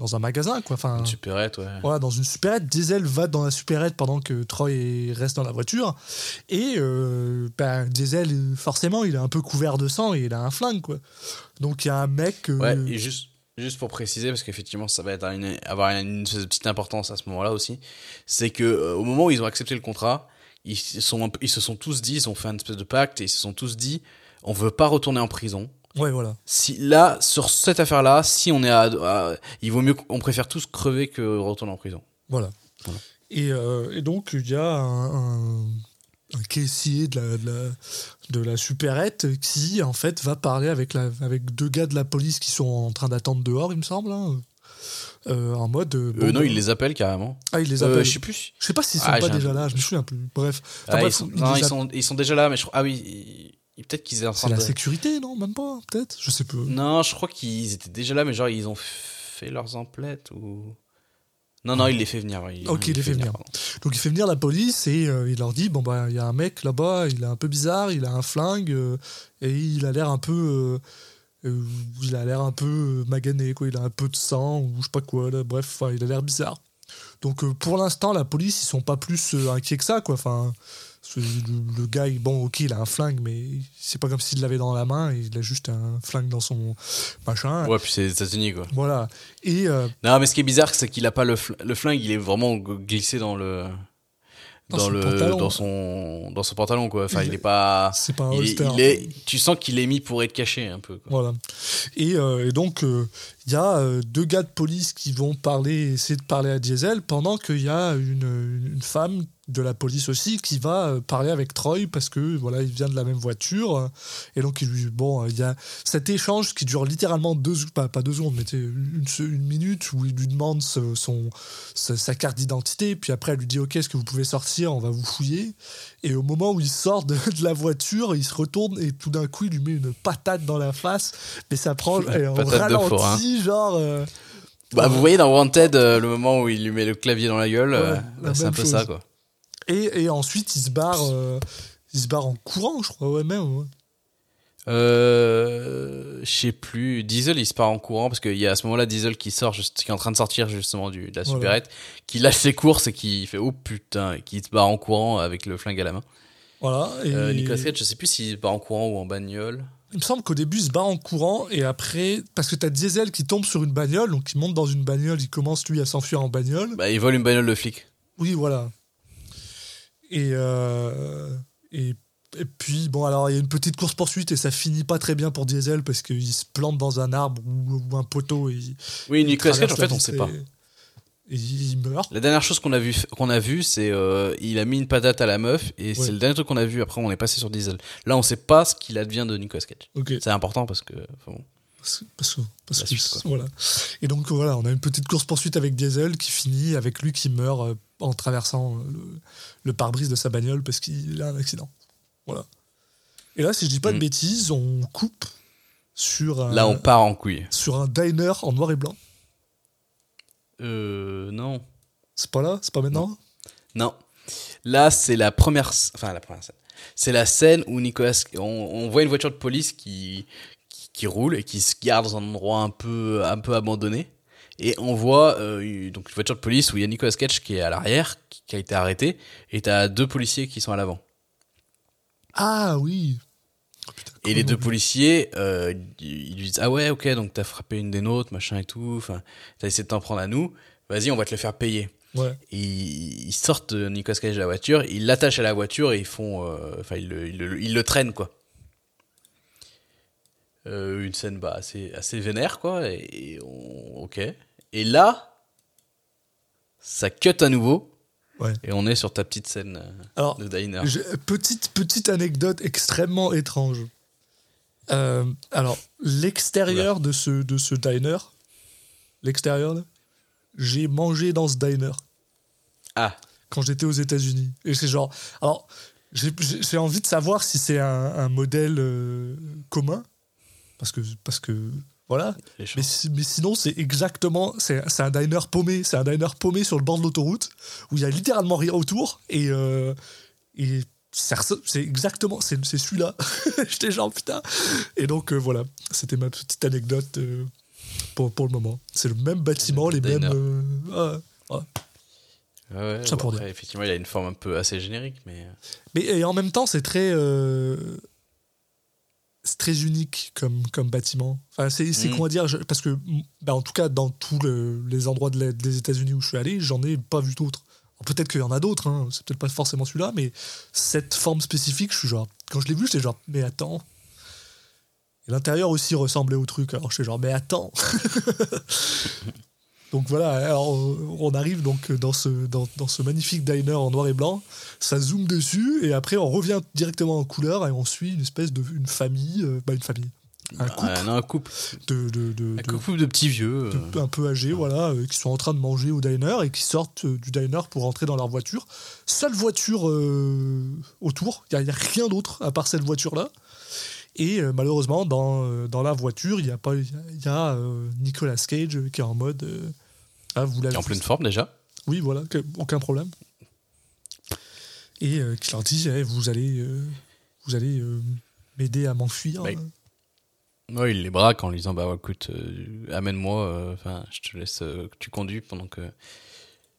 dans un magasin, quoi. Enfin, Une supérette, ouais. voilà, dans une supérette. Diesel va dans la supérette pendant que Troy reste dans la voiture. Et euh, bah, Diesel, forcément, il est un peu couvert de sang et il a un flingue, quoi. Donc, il y a un mec. euh, Ouais, et juste, Juste pour préciser, parce qu'effectivement, ça va être une- avoir une, petite importance à ce moment-là aussi, c'est que euh, au moment où ils ont accepté le contrat, ils, se sont, un peu- ils se sont tous dit, ils ont fait une espèce de pacte et ils se sont tous dit, on veut pas retourner en prison. Ouais, voilà. Si là, sur cette affaire-là, si on est à, à- il vaut mieux, qu'on préfère tous crever que retourner en prison. Voilà. Voilà. Et, euh, et donc, il y a un, un, un caissier de la, de, la, de la supérette qui, en fait, va parler avec, la, avec deux gars de la police qui sont en train d'attendre dehors, il me semble. hein. Euh, en mode. euh, bon, Euh, non, bah- ils les appellent carrément. Ah, il les appelle. je sais plus. Je sais pas s'ils sont Ah, pas un déjà là, je me souviens plus. Bref. Enfin, Ah, bref, ils, sont, il non, ils, sont, ils sont déjà là, mais je crois. Ah oui, peut-être qu'ils étaient en C'est train la de. sécurité, non? Même pas, peut-être? Je sais pas. Non, je crois qu'ils étaient déjà là, mais genre ils ont fait leurs emplettes ou. Non, non, il les fait venir. ouais, Ok, il les fait venir. Donc il fait venir la police et euh, il leur dit bon bah il y a un mec là-bas, il est un peu bizarre, il a un flingue euh, et il a l'air un peu euh, il a l'air un peu magané quoi, il a un peu de sang ou je sais pas quoi là, bref, enfin, il a l'air bizarre. Donc pour l'instant la police ils sont pas plus inquiets que ça quoi, enfin le, gars il- bon OK, il a un flingue mais c'est pas comme s'il l'avait dans la main, il a juste un flingue dans son machin. Ouais, puis c'est les États-Unis quoi. Voilà. Et euh, Non, mais ce qui est bizarre, c'est qu'il a pas le, fl- le flingue, il est vraiment glissé dans le. Dans le pantalon. dans son dans son pantalon quoi enfin Il il est- pas c'est pas un il est, holster. il est- tu sens qu'il est mis pour être caché un peu quoi. Voilà. Et, euh, et donc, euh, il y a deux gars de police qui vont parler, essayer de parler à Diesel, pendant qu'il y a une, une femme de la police aussi qui va euh, parler avec Troy parce que voilà, il vient de la même voiture. Et donc, il lui, bon, euh, il y a cet échange qui dure littéralement deux, pas, pas deux secondes, mais une, une minute où il lui demande ce- son, sa, carte d'identité. Puis après, elle lui dit Ok, est-ce que vous pouvez sortir? On va vous fouiller. Et au moment où il sort de, de la voiture, il se retourne et tout d'un coup, il lui met une patate dans la face. Mais ça prend et on Patate de forain. ralenti, genre. euh, Bah, vous voyez dans Wanted euh, le moment où il lui met le clavier dans la gueule, euh, la c'est un peu chose. ça quoi. Et, et ensuite, il se barre. euh, il se barre en courant, je crois, ouais, même. ouais. Euh, je sais plus. Diesel, il se part en courant parce qu'il y a à ce moment-là Diesel qui sort, juste, qui est en train de sortir justement du, de la Voilà. supérette, qui lâche ses courses et qui fait oh putain, et qui se barre en courant avec le flingue à la main. Voilà. Et Euh, Nicolas Cage, je sais plus s'il se barre en courant ou en bagnole. Il me semble qu'au début, il se barre en courant et après, parce que t'as Diesel qui tombe sur une bagnole, donc il monte dans une bagnole, il commence lui à s'enfuir en bagnole. Bah, il vole une bagnole de flic. Oui, voilà. Et, euh, et, et puis, bon, alors il y a une petite course-poursuite et ça finit pas très bien pour Diesel parce qu'il se plante dans un arbre ou, ou un poteau et Oui, Nicolas Cage, en fait, on sait pas. et- il meurt. La dernière chose qu'on a vu, qu'on a vu, c'est euh, il a mis une patate à la meuf et Ouais. c'est le dernier truc qu'on a vu. Après, on est passé sur Diesel. Là, on sait pas ce qu'il advient de Nicolas Cage. Ok. C'est important parce que. enfin bon. Parce, parce que, parce que- suite, voilà. Et donc voilà, on a une petite course poursuite avec Diesel qui finit avec lui qui meurt euh, en traversant euh, le, le pare-brise de sa bagnole parce qu'il a un accident. Voilà. Et là, si je dis pas de Mm. bêtises, on coupe sur un, Là, on part en couille. sur un diner en noir et blanc. Euh, non. C'est pas là? C'est pas maintenant? Non. Là, c'est la première. Enfin, la première scène. C'est la scène où Nicolas. On, on voit une voiture de police qui, qui, roule et qui se garde dans un endroit un peu, un peu abandonné. Et on voit euh, donc une voiture de police où il y a Nicolas Cage qui est à l'arrière, qui, qui a été arrêté, et t'as deux policiers qui sont à l'avant. Ah oui Et les deux policiers, euh, ils lui disent Ah ouais, ok, donc t'as frappé une des nôtres, machin et tout, enfin, t'as essayé de t'en prendre à nous, vas-y, on va te le faire payer. Ouais. Ils ils sortent de Nicolas Cage de la voiture, ils l'attachent à la voiture et ils font. euh, Enfin, ils, ils le traînent, quoi. Euh, une scène bah, assez, assez vénère, quoi. Et, et on- ok. Et là, ça cut à nouveau. Ouais. Et on est sur ta petite scène euh, Alors, de diner. Petite, petite anecdote extrêmement étrange. Euh, alors, l'extérieur de ce, de ce diner, l'extérieur, j'ai mangé dans ce diner Ah, quand j'étais aux États-Unis. Et c'est genre. Alors, j'ai- envie de savoir si c'est un, un modèle euh, commun. Parce que. Parce que voilà. Mais, sinon, c'est exactement. C'est un diner paumé. C'est un diner paumé sur le bord de l'autoroute où il y a littéralement rien autour. Et. euh, et c'est exactement. C'est celui-là. J'étais genre putain. Et donc, euh, voilà. C'était ma petite anecdote euh, pour, pour le moment. C'est le même bâtiment, les mêmes. euh, ah, ouais. Ouais, ouais, ça bon, pour après, effectivement, il a une forme un peu assez générique, mais. Mais et en même temps, c'est très. C'est très unique comme, comme bâtiment. Enfin, c'est c'est Mm. comment dire, je- parce que, bah, en tout cas, dans tous le- les endroits de la- des États-Unis où je suis allé, j'en ai pas vu d'autres. Peut-être qu'il y en a d'autres, hein, c'est peut-être pas forcément celui-là, mais cette forme spécifique, je suis genre, quand je l'ai vu, j'étais genre, mais attends. Et l'intérieur aussi ressemblait au truc, alors j'étais genre, mais attends. donc voilà, alors on arrive donc dans ce, dans, dans ce magnifique diner en noir et blanc, ça zoome dessus, et après on revient directement en couleur, et on suit une espèce de une famille, euh, bah une famille, un couple Euh, non, un couple, de, de, de- un couple de petits vieux. euh, un peu âgés, voilà, euh, qui sont en train de manger au diner et qui sortent euh, du diner pour rentrer dans leur voiture. Seule voiture euh, autour, il n'y a, rien d'autre à part cette voiture-là. Et euh, malheureusement, dans, euh, dans la voiture, il y a, pas- y a, euh, Nicolas Cage qui est en mode. ah, vous l'avez est en pleine forme déjà. Oui, voilà, que- aucun problème. Et qui leur dit eh, vous allez, vous allez m'aider à m'enfuir. Ouais, il les braque en lui disant bah écoute, amène-moi, enfin je te laisse tu conduis pendant que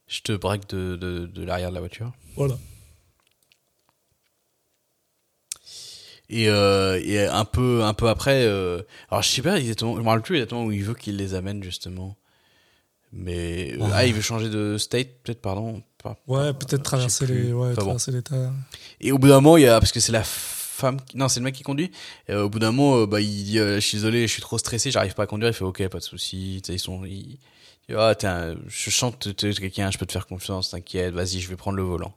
je te braque de, de, de l'arrière de la voiture. Voilà. Et, euh, et un peu un peu après, euh, alors je sais pas exactement, je me rappelle plus exactement où il veut qu'il les amène justement. Mais euh, ah il veut changer de state peut-être pardon. Pas- Ouais, peut-être traverser les, ouais, Enfin bon. traverser l'État. Et au bout d'un moment, il y a parce que c'est la femme, qui- non, c'est le mec qui conduit. Et euh, au bout d'un moment, euh, bah, il dit, euh, je suis désolé, je suis trop stressé, j'arrive pas à conduire. Il fait, ok, pas de souci. Ils sont, ils, ah, un- je chante, t'es quelqu'un, je peux te faire confiance, t'inquiète, vas-y, je vais prendre le volant.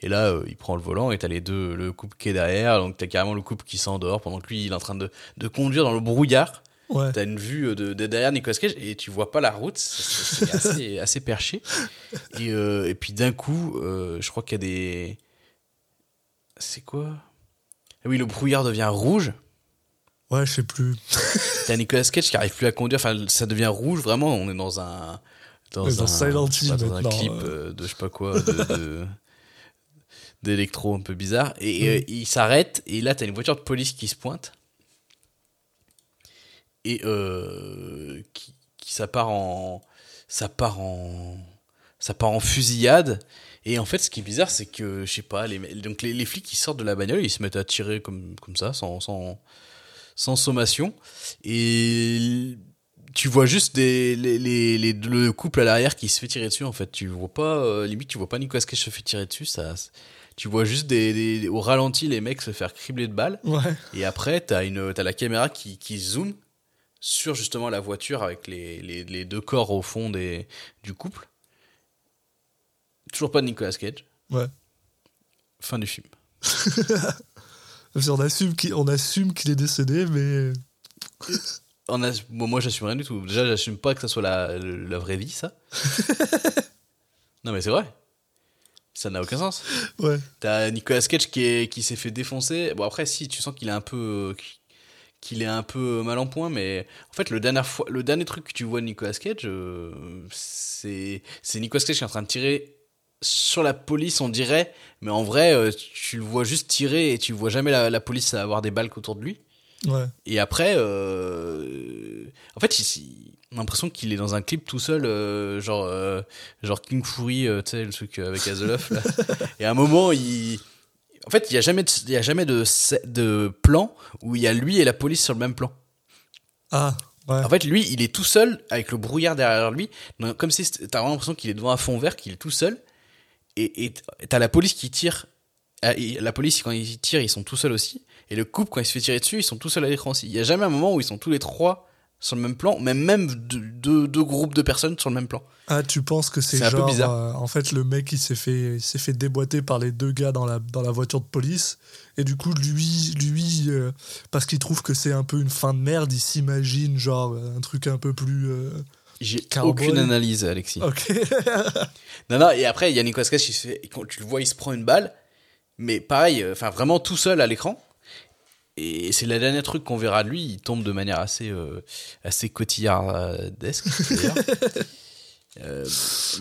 Et là, euh, il prend le volant et t'as les deux, le couple qui est derrière, donc t'as carrément le couple qui s'endort pendant que lui, il est en train de, de conduire dans le brouillard. Ouais. T'as une vue euh, de, de derrière Nicolas Cage et tu vois pas la route, c'est assez, assez perché. Et, euh, et puis d'un coup, euh, je crois qu'il y a des. C'est quoi? Ah Oui, le brouillard devient rouge. Ouais, je sais plus. T'as Nicolas Cage qui arrive plus à conduire. Enfin, ça devient rouge. Vraiment, on est dans un. Dans dans un, Silent Hill dans un clip euh, de je sais pas quoi, de- de- d'électro un peu bizarre. Et, Mm. euh, il s'arrête, et là, t'as une voiture de police qui se pointe. Et euh, qui, qui ça part en. Ça part en. Ça part en fusillade. Et en fait, ce qui est bizarre, c'est que, je sais pas, les, donc les, les flics qui sortent de la bagnole, ils se mettent à tirer comme, comme ça, sans, sans, sans sommation. Et tu vois juste des, les, les, les- le couple à l'arrière qui se fait tirer dessus, en fait. Tu vois pas, euh, limite, tu vois pas Nicolas Cage se fait tirer dessus. Ça, tu vois juste des, des- au ralenti les mecs se faire cribler de balles. Ouais. Et après, t'as t'as la caméra qui, qui zoome sur justement la voiture avec les, les, les deux corps au fond des, du couple. Toujours pas de Nicolas Cage. Ouais. Fin du film. Assume qu'il on assume qu'il est décédé, mais On a, bon, moi, j'assume rien du tout. Déjà, j'assume pas que ça soit la, la vraie vie, ça. non, mais c'est vrai. Ça n'a aucun sens. ouais. T'as Nicolas Cage qui est qui s'est fait défoncer. Bon après si tu sens qu'il est un peu qu'il est un peu mal en point mais en fait le dernier fois le dernier truc que tu vois de Nicolas Cage euh, c'est c'est Nicolas Cage qui est en train de tirer sur la police on dirait mais en vrai euh, tu le vois juste tirer et tu vois jamais la, la police avoir des balles autour de lui Ouais. et après, euh, en fait, il- on a l'impression qu'il est dans un clip tout seul, euh, genre, euh, genre King Fury, euh, tu sais, le truc avec Azeloff. Là. Et à un moment, il. En fait, il n'y a jamais, de, il y a jamais de, de plan où il y a lui et la police sur le même plan. Ah, ouais. En fait, lui, il est tout seul avec le brouillard derrière lui, comme si t'as vraiment l'impression qu'il est devant un fond vert, qu'il est tout seul. Et t'as la police qui tire. Ah, La police, quand ils tirent, ils sont tout seuls aussi. Et le couple, quand il se fait tirer dessus, ils sont tout seuls à l'écran aussi. Il y a jamais un moment où ils sont tous les trois sur le même plan, même même deux, deux, deux groupes de personnes sur le même plan. Ah, tu penses que c'est C'est un peu genre. bizarre. euh, en fait, le mec, il s'est fait, il s'est fait déboîter par les deux gars dans la, dans la voiture de police. Et du coup, lui, lui euh, parce qu'il trouve que c'est un peu une fin de merde, il s'imagine genre euh, un truc un peu plus. euh, J'ai aucune analyse, Alexis. Ok. Non, non, et après, il y a Nicolas Cage qui se fait, quand tu le vois, il se prend une balle, mais pareil, enfin vraiment tout seul à l'écran. Et c'est le dernier truc qu'on verra de lui, il tombe de manière assez, euh, assez cotillardesque. Euh,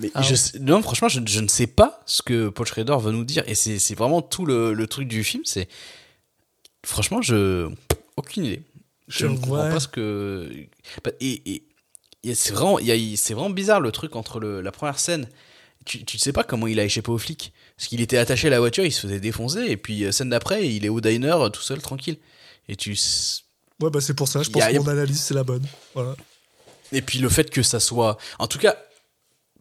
mais Ah je ouais. sais- non, franchement, je, je ne sais pas ce que Paul Schrader veut nous dire. Et c'est vraiment tout le, le truc du film. C'est Franchement, je. Aucune idée. Je ne comprends pas ce que. Et, et- et c'est vraiment, c'est vraiment bizarre le truc entre le- la première scène. tu, tu sais pas comment il a échappé aux flics. Parce qu'il était attaché à la voiture, il se faisait défoncer, et puis euh, scène d'après, il est au diner euh, tout seul, tranquille. Et tu. Ouais, bah c'est pour ça, je pense a- que mon analyse, c'est la bonne. Voilà. Et puis le fait que ça soit. En tout cas,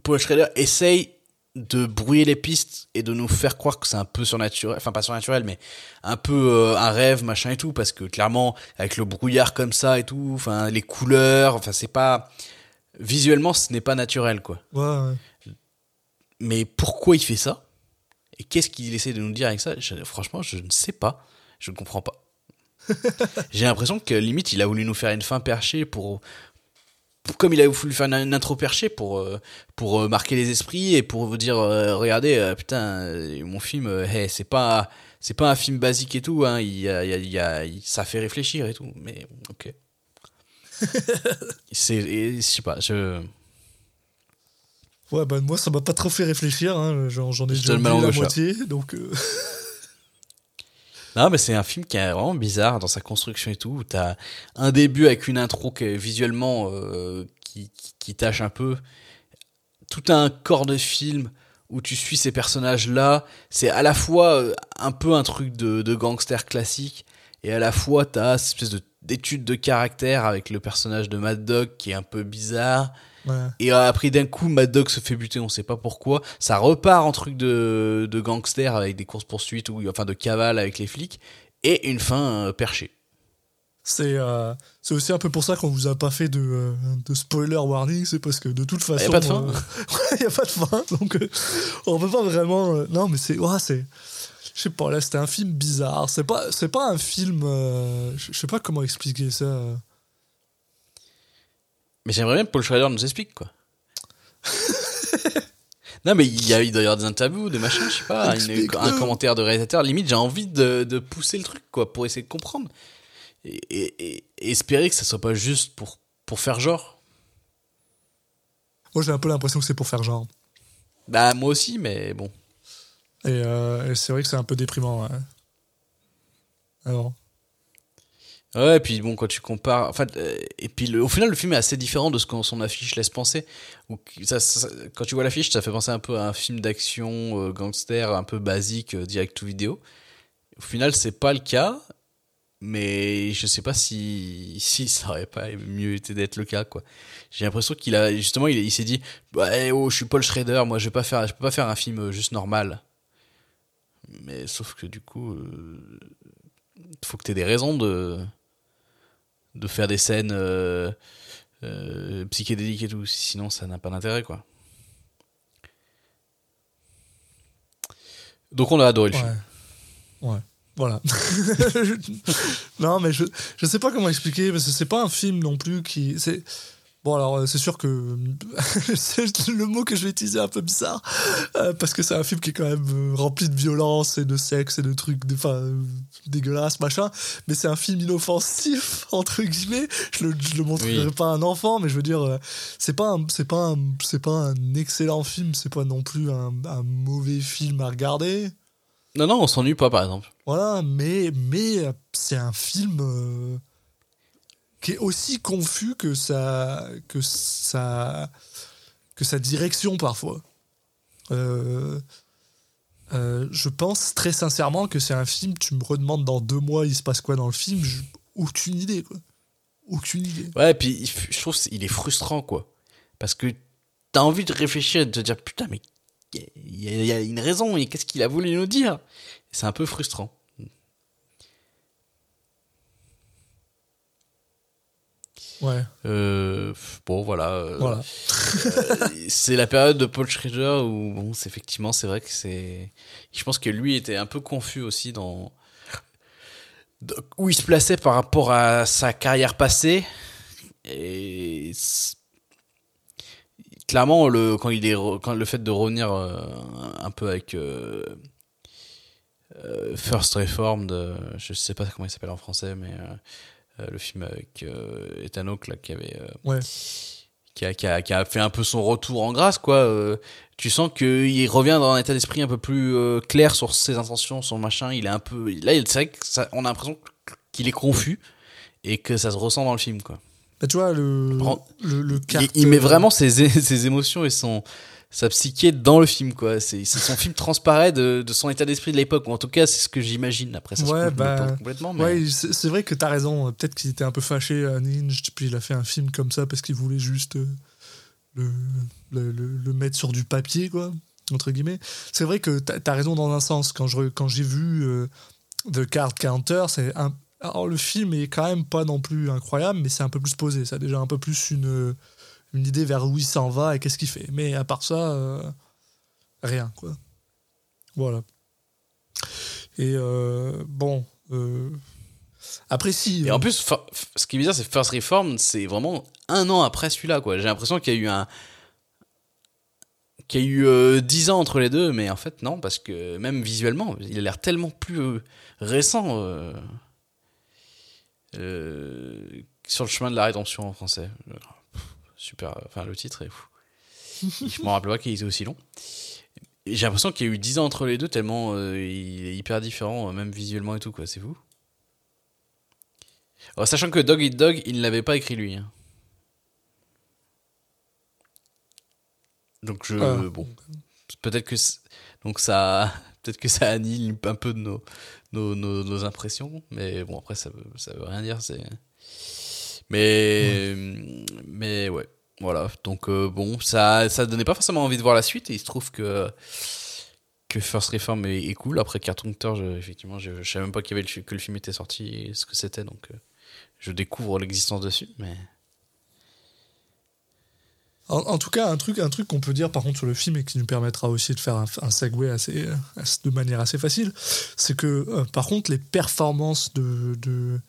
Paul Schrader essaye de brouiller les pistes et de nous faire croire que c'est un peu surnaturel. Enfin, pas surnaturel, mais un peu euh, un rêve, machin et tout. Parce que clairement, avec le brouillard comme ça et tout, enfin, les couleurs, enfin, c'est pas. Visuellement, ce n'est pas naturel, quoi. Ouais, ouais. Mais pourquoi il fait ça? Et qu'est-ce qu'il essaie de nous dire avec ça? Je- Franchement, je ne sais pas. Je ne comprends pas. J'ai l'impression que limite, il a voulu nous faire une fin perchée pour. pour- Comme il a voulu faire une, une intro perchée pour, euh, pour euh, marquer les esprits et pour vous dire euh, regardez, euh, putain, mon film, euh, hey, c'est pas. C'est pas un film basique et tout, hein, il y a, il y a- il y a- il- ça fait réfléchir et tout, mais ok. c'est, je sais pas, je, Ouais, bah moi, ça m'a pas trop fait réfléchir. Hein. J'en ai déjà la chat. moitié, donc... euh, Non, mais c'est un film qui est vraiment bizarre dans sa construction et tout. où T'as un début avec une intro qui est visuellement euh, qui, qui, qui tâche un peu. Tout un corps de film où tu suis ces personnages-là. C'est à la fois euh, un peu un truc de, de gangster classique et à la fois t'as cette espèce de d'étude de caractère avec le personnage de Mad Dog qui est un peu bizarre. Ouais. Et euh, après d'un coup, Mad Dog se fait buter, on sait pas pourquoi. Ça repart en truc de, de gangster avec des courses poursuites ou enfin de cavale avec les flics et une fin euh, perchée. C'est euh, c'est aussi un peu pour ça qu'on vous a pas fait de, euh, de spoiler warning, c'est parce que de toute façon. Y a pas de fin. euh, ouais, y a pas de fin, donc on peut pas vraiment. non, mais c'est. Ouais, c'est. Je sais pas, là, c'était un film bizarre. C'est pas, c'est pas un film. euh, je sais pas comment expliquer ça. Mais j'aimerais bien que Paul Schrader nous explique quoi. non mais il, y a, il doit y avoir des interviews, des machins, je sais pas, une- un commentaire de réalisateur. Limite, j'ai envie de, de pousser le truc quoi pour essayer de comprendre et, et- et- et espérer que ça soit pas juste pour pour faire genre. Moi, j'ai un peu l'impression que c'est pour faire genre. Bah moi aussi, mais bon. Et, euh, et c'est vrai que c'est un peu déprimant. Ouais. Alors, Ouais, et puis bon, quand tu compares. Enfin, euh, et puis au final, le film est assez différent de ce que son affiche laisse penser. Ou quand tu vois l'affiche, ça fait penser un peu à un film d'action euh, gangster un peu basique, euh, direct to vidéo. Au final, c'est pas le cas, mais je sais pas si, si ça aurait pas mieux été d'être le cas, quoi. J'ai l'impression qu'il a. Justement, il, s'est dit bah, eh oh, je suis Paul Schrader, moi je vais pas faire, je peux pas faire un film juste normal. Mais sauf que du coup. faut que tu aies des raisons de de faire des scènes euh, euh, psychédéliques et tout sinon ça n'a pas d'intérêt quoi donc on a adoré le ouais. film Ouais. Voilà. non, mais je, je sais pas comment expliquer, parce que c'est pas un film non plus qui. C'est. Bon, alors, euh, c'est sûr que c'est le mot que je vais utiliser un peu bizarre, euh, parce que c'est un film qui est quand même euh, rempli de violence et de sexe et de trucs de, enfin, euh, dégueulasses, machin, mais c'est un film inoffensif, entre guillemets. Je le, je le montrerai Oui. pas à un enfant, mais je veux dire, euh, c'est pas, un- c'est pas, c'est pas un excellent film, c'est pas non plus un, un mauvais film à regarder. non non on s'ennuie pas par exemple Voilà, mais, mais euh, c'est un film euh, qui est aussi confus que sa, que sa, que sa direction parfois. Euh, euh, je pense très sincèrement que c'est un film, tu me redemandes dans deux mois il se passe quoi dans le film, aucune idée. Quoi. Aucune idée. ouais et puis je trouve qu'il est frustrant quoi parce que t'as envie de réfléchir et de te dire putain mais il y, y a une raison et qu'est-ce qu'il a voulu nous dire? C'est un peu frustrant Ouais, Euh, bon voilà. euh, voilà. euh, c'est la période de Paul Schrader où bon, c'est effectivement c'est vrai que c'est. Je pense que lui était un peu confus aussi dans où il se plaçait par rapport à sa carrière passée et clairement le quand il est quand le fait de revenir euh, un peu avec euh, euh, First Reformed, je sais pas comment il s'appelle en français mais le film avec euh, Ethan Hawke là qui avait euh, Ouais. qui a, qui, a, qui a fait un peu son retour en grâce, quoi. Euh, tu sens qu'il revient dans un état d'esprit un peu plus euh, clair sur ses intentions, son machin. Il est un peu. Là, il- c'est vrai que ça, on a l'impression qu'il est confus et que ça se ressent dans le film, quoi. Bah, tu vois, le, le, le Il, carte- il met vraiment ses, ses émotions et son, sa psyché dans le film, quoi. C'est son film transparaît de, de son état d'esprit de l'époque, ou en tout cas, c'est ce que j'imagine. Après, ça Ouais, bah, complètement, mais. Ouais, c'est vrai que t'as raison. Peut-être qu'il était un peu fâché à Ninja, puis il a fait un film comme ça parce qu'il voulait juste euh, le, le, le- le mettre sur du papier, quoi, entre guillemets. C'est vrai que t'as as raison dans un sens. Quand je- quand j'ai vu euh, The Card Counter, c'est un. Alors, le film est quand même pas non plus incroyable, mais c'est un peu plus posé. Ça a déjà un peu plus une, une idée vers où il s'en va et qu'est-ce qu'il fait. Mais à part ça, euh, rien, quoi. Voilà. Et euh, bon. euh, après, si. Et en plus, ce qui est bizarre, c'est First Reform, c'est vraiment un an après celui-là, quoi. J'ai l'impression qu'il y a eu un. qu'il y a eu 10 ans entre les deux, mais en fait, non, parce que même visuellement, il a l'air tellement plus récent. sur le chemin de la rédemption en français. Super, enfin, le titre est fou. Je me rappelle pas qu'il était aussi long. J'ai l'impression qu'il y a eu 10 ans entre les deux, tellement euh, il est hyper différent, euh, même visuellement et tout, quoi. C'est fou. Alors, sachant que Dog Eat Dog, il ne l'avait pas écrit lui. hein. Donc je Ah. bon, peut-être que donc ça peut-être que ça annule un peu de nos nos, nos, nos impressions, mais bon après ça veut ça veut rien dire, c'est mais mais ouais. Voilà, donc euh, bon, ça ça donnait pas forcément envie de voir la suite et il se trouve que que First Reform est, est cool. Après Cartoon Hunter, je- effectivement, je, je savais même pas qu'il y avait le, que le film était sorti et ce que c'était, donc euh, je découvre l'existence dessus, mais En, en tout cas, un truc, un truc qu'on peut dire par contre sur le film et qui nous permettra aussi de faire un, un segue assez, euh, assez- de manière assez facile, c'est que euh, par contre les performances de, de-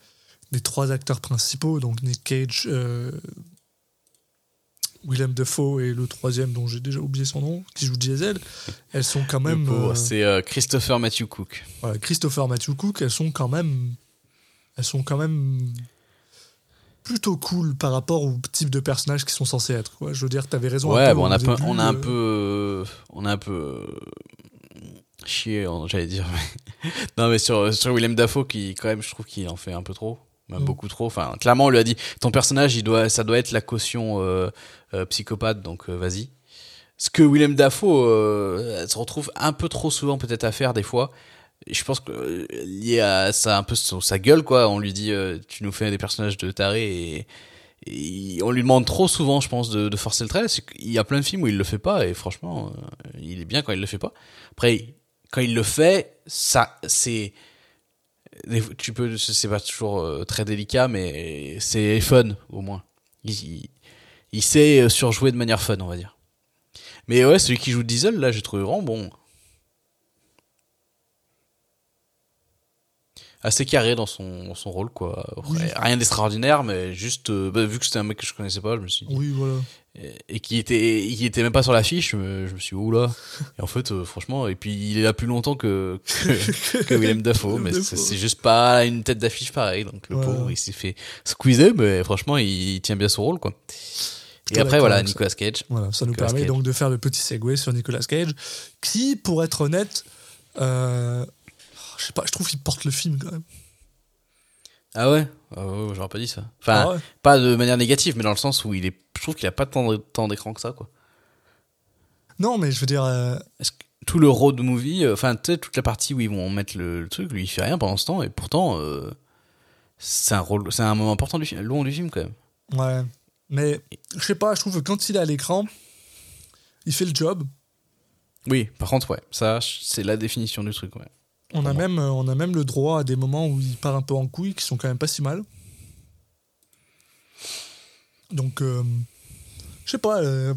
des trois acteurs principaux, donc Nick Cage, euh, Willem Dafoe et le troisième dont j'ai déjà oublié son nom, qui joue Diesel, elles sont quand même euh, c'est euh, Christopher Matthew Cook. voilà, Christopher Matthew Cook, elles sont quand même, elles sont quand même plutôt cool par rapport au type de personnages qui sont censés être. Quoi. Je veux dire, t'avais raison. Ouais, bon, on a, peu- début, on a un euh, peu, on a un peu en- j'allais dire. mais- non, mais sur sur Willem Dafoe, qui quand même, je trouve qu'il en fait un peu trop, même Mm. beaucoup trop. Enfin, clairement, on lui a dit, ton personnage, il doit, ça doit être la caution euh, euh, psychopathe, donc euh, vas-y. Ce que Willem Dafoe euh, se retrouve un peu trop souvent peut-être à faire des fois. Je pense que lié à ça un peu son- sa gueule quoi. On lui dit, euh, tu nous fais des personnages de taré et et on lui demande trop souvent, je pense, de, de forcer le trait. Qu'il y a plein de films où il le fait pas, et franchement, il est bien quand il le fait pas. Après, quand il le fait, ça, c'est, tu peux, c'est pas toujours euh, très délicat, mais c'est fun au moins. Il, il, sait euh, surjouer de manière fun, on va dire. Mais ouais, celui qui joue Diesel, là, j'ai trouvé vraiment bon. Assez carré dans son, son rôle, quoi. Après, Oui. Rien d'extraordinaire, mais juste, euh, bah, vu que c'était un mec que je connaissais pas, je me suis dit. Oui, voilà. Et, et qui était, il était même pas sur l'affiche, je me, suis dit, oula. Et en fait, euh, franchement, et puis il est là plus longtemps que, que, que Willem Dafoe, mais c'est juste pas une tête d'affiche pareil. Donc le pauvre, il s'est fait squeezer, mais franchement, il, il tient bien son rôle, quoi. Et après, voilà. Nicolas Cage. Voilà, ça nous permet Cage. donc de faire le petit segue sur Nicolas Cage, qui, pour être honnête, euh, je sais pas, je trouve qu'il porte le film quand même. Ah ouais? Ouais, j'aurais pas dit ça. Enfin, Ah ouais. pas de manière négative, mais dans le sens où il est, je trouve qu'il a pas tant de- d'écran que ça, quoi. Non, mais je veux dire, euh, Est-ce que tout le road movie, euh, enfin, tu sais, toute la partie où ils vont mettre le, le truc, lui, il fait rien pendant ce temps, et pourtant, euh, c'est un rôle, c'est un moment important du film, long du film, quand même. ouais. Mais je sais pas, je trouve que quand il est à l'écran, il fait le job. Oui, par contre, ouais, ça, c'est la définition du truc, ouais. On a, même, euh, on a même le droit à des moments où il part un peu en couille qui sont quand même pas si mal. Donc, euh, je sais pas. euh,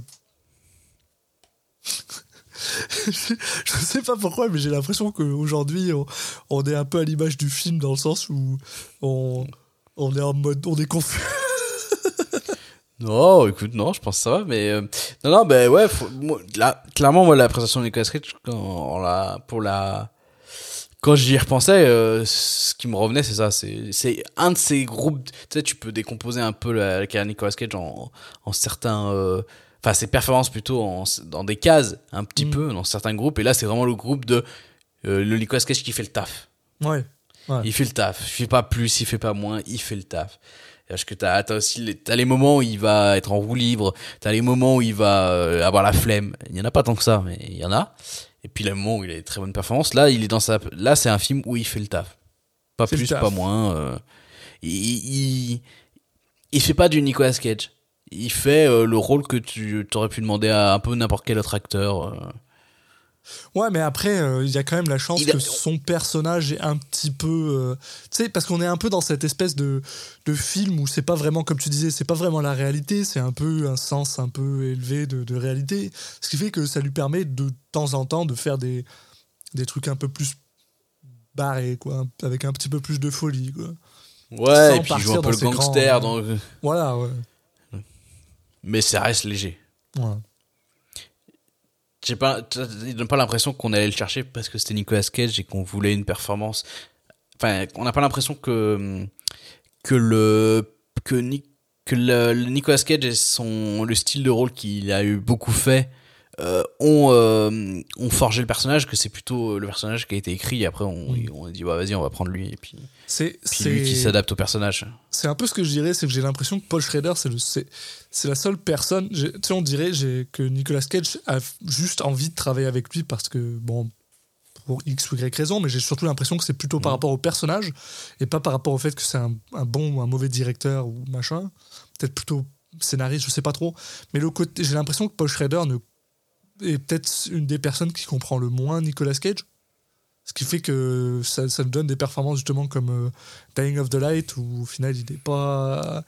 je sais pas pourquoi, mais j'ai l'impression qu'aujourd'hui, on, on est un peu à l'image du film dans le sens où on, on est en mode. On est confus. Non, écoute, non, je pense que ça va, mais euh, non, non, ben ouais, faut- moi, là, clairement, moi, la présentation de Nicolas Cage, quand on l'a, pour la, quand j'y repensais, euh, ce qui me revenait, c'est ça, c'est, un de ces groupes, tu sais, tu peux décomposer un peu la, la carrière Nicolas Cage en, en certains, euh, enfin, ses performances plutôt en, dans des cases, un petit Mm. peu, dans certains groupes, et là, c'est vraiment le groupe de, euh, le Nicolas Cage qui fait le taf. Ouais. Ouais. Il fait le taf. Il fait pas plus, il fait pas moins, il fait le taf. Parce que t'as as aussi les, t'as les moments où il va être en roue libre, t'as les moments où il va euh, avoir la flemme. Il y en a pas tant que ça, mais il y en a. Et puis les moments où il a des très bonnes performances. Là, il est dans sa, là c'est un film où il fait le taf. Pas plus, taf. pas moins. euh. il, il, il fait pas du Nicolas Cage. Il fait euh, le rôle que tu t'aurais pu demander à un peu n'importe quel autre acteur. Ouais, mais après, euh, il y a quand même la chance a- que son personnage est un petit peu. euh, tu sais, parce qu'on est un peu dans cette espèce de, de film où c'est pas vraiment, comme tu disais, c'est pas vraiment la réalité, c'est un peu un sens un peu élevé de, de réalité. Ce qui fait que ça lui permet de temps en temps de faire des, des trucs un peu plus barrés, quoi, avec un petit peu plus de folie, quoi. Ouais, Sans et puis il joue un peu le grands, gangster, dans... Voilà, ouais. mais ça reste léger. Ouais. J'ai pas, il donne pas l'impression qu'on allait le chercher parce que c'était Nicolas Cage et qu'on voulait une performance. Enfin, on n'a pas l'impression que que le que, Nicolas Cage et son le style de rôle qu'il a eu beaucoup fait euh, ont euh, ont forgé le personnage. Que c'est plutôt le personnage qui a été écrit. Et après, on, Mm. on a dit bah vas-y, on va prendre lui et puis C'est lui qui s'adapte au personnage. C'est un peu ce que je dirais, c'est que j'ai l'impression que Paul Schrader, c'est la seule personne. Tu sais, on dirait que Nicolas Cage a juste envie de travailler avec lui parce que, bon, pour X ou Y raison, mais j'ai surtout l'impression que c'est plutôt par Mhm. rapport au personnage et pas par rapport au fait que c'est un, un bon ou un mauvais directeur ou machin. Peut-être plutôt scénariste, je sais pas trop. Mais le côté, j'ai l'impression que Paul Schrader ne, est peut-être une des personnes qui comprend le moins Nicolas Cage. Ce qui fait que ça, ça nous donne des performances justement comme euh, Dying of the Light où au final il n'est pas.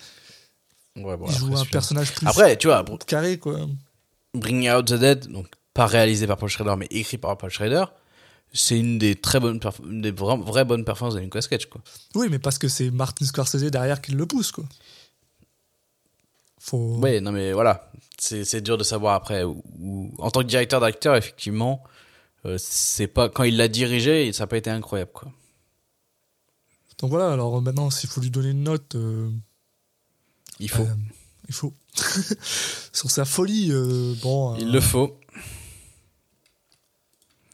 Ouais, bon, il joue après, un personnage plus Après, tu vois, carré quoi. Bring Out the Dead, donc pas réalisé par Paul Schrader, mais écrit par Paul Schrader, c'est une des très bonnes, des vra- vraies bonnes performances de Nicolas Cage, quoi. Oui, mais parce que c'est Martin Scorsese derrière qui le pousse quoi. Faut. Ouais, non, mais voilà, c'est dur de savoir après. Ou, ou- en tant que directeur d'acteur, effectivement, euh, c'est pas quand il l'a dirigé, ça n'a pas été incroyable, quoi. Donc voilà, alors maintenant s'il faut lui donner une note, euh, Il faut, euh, il faut. Sur sa folie, euh, bon. il euh, le faut.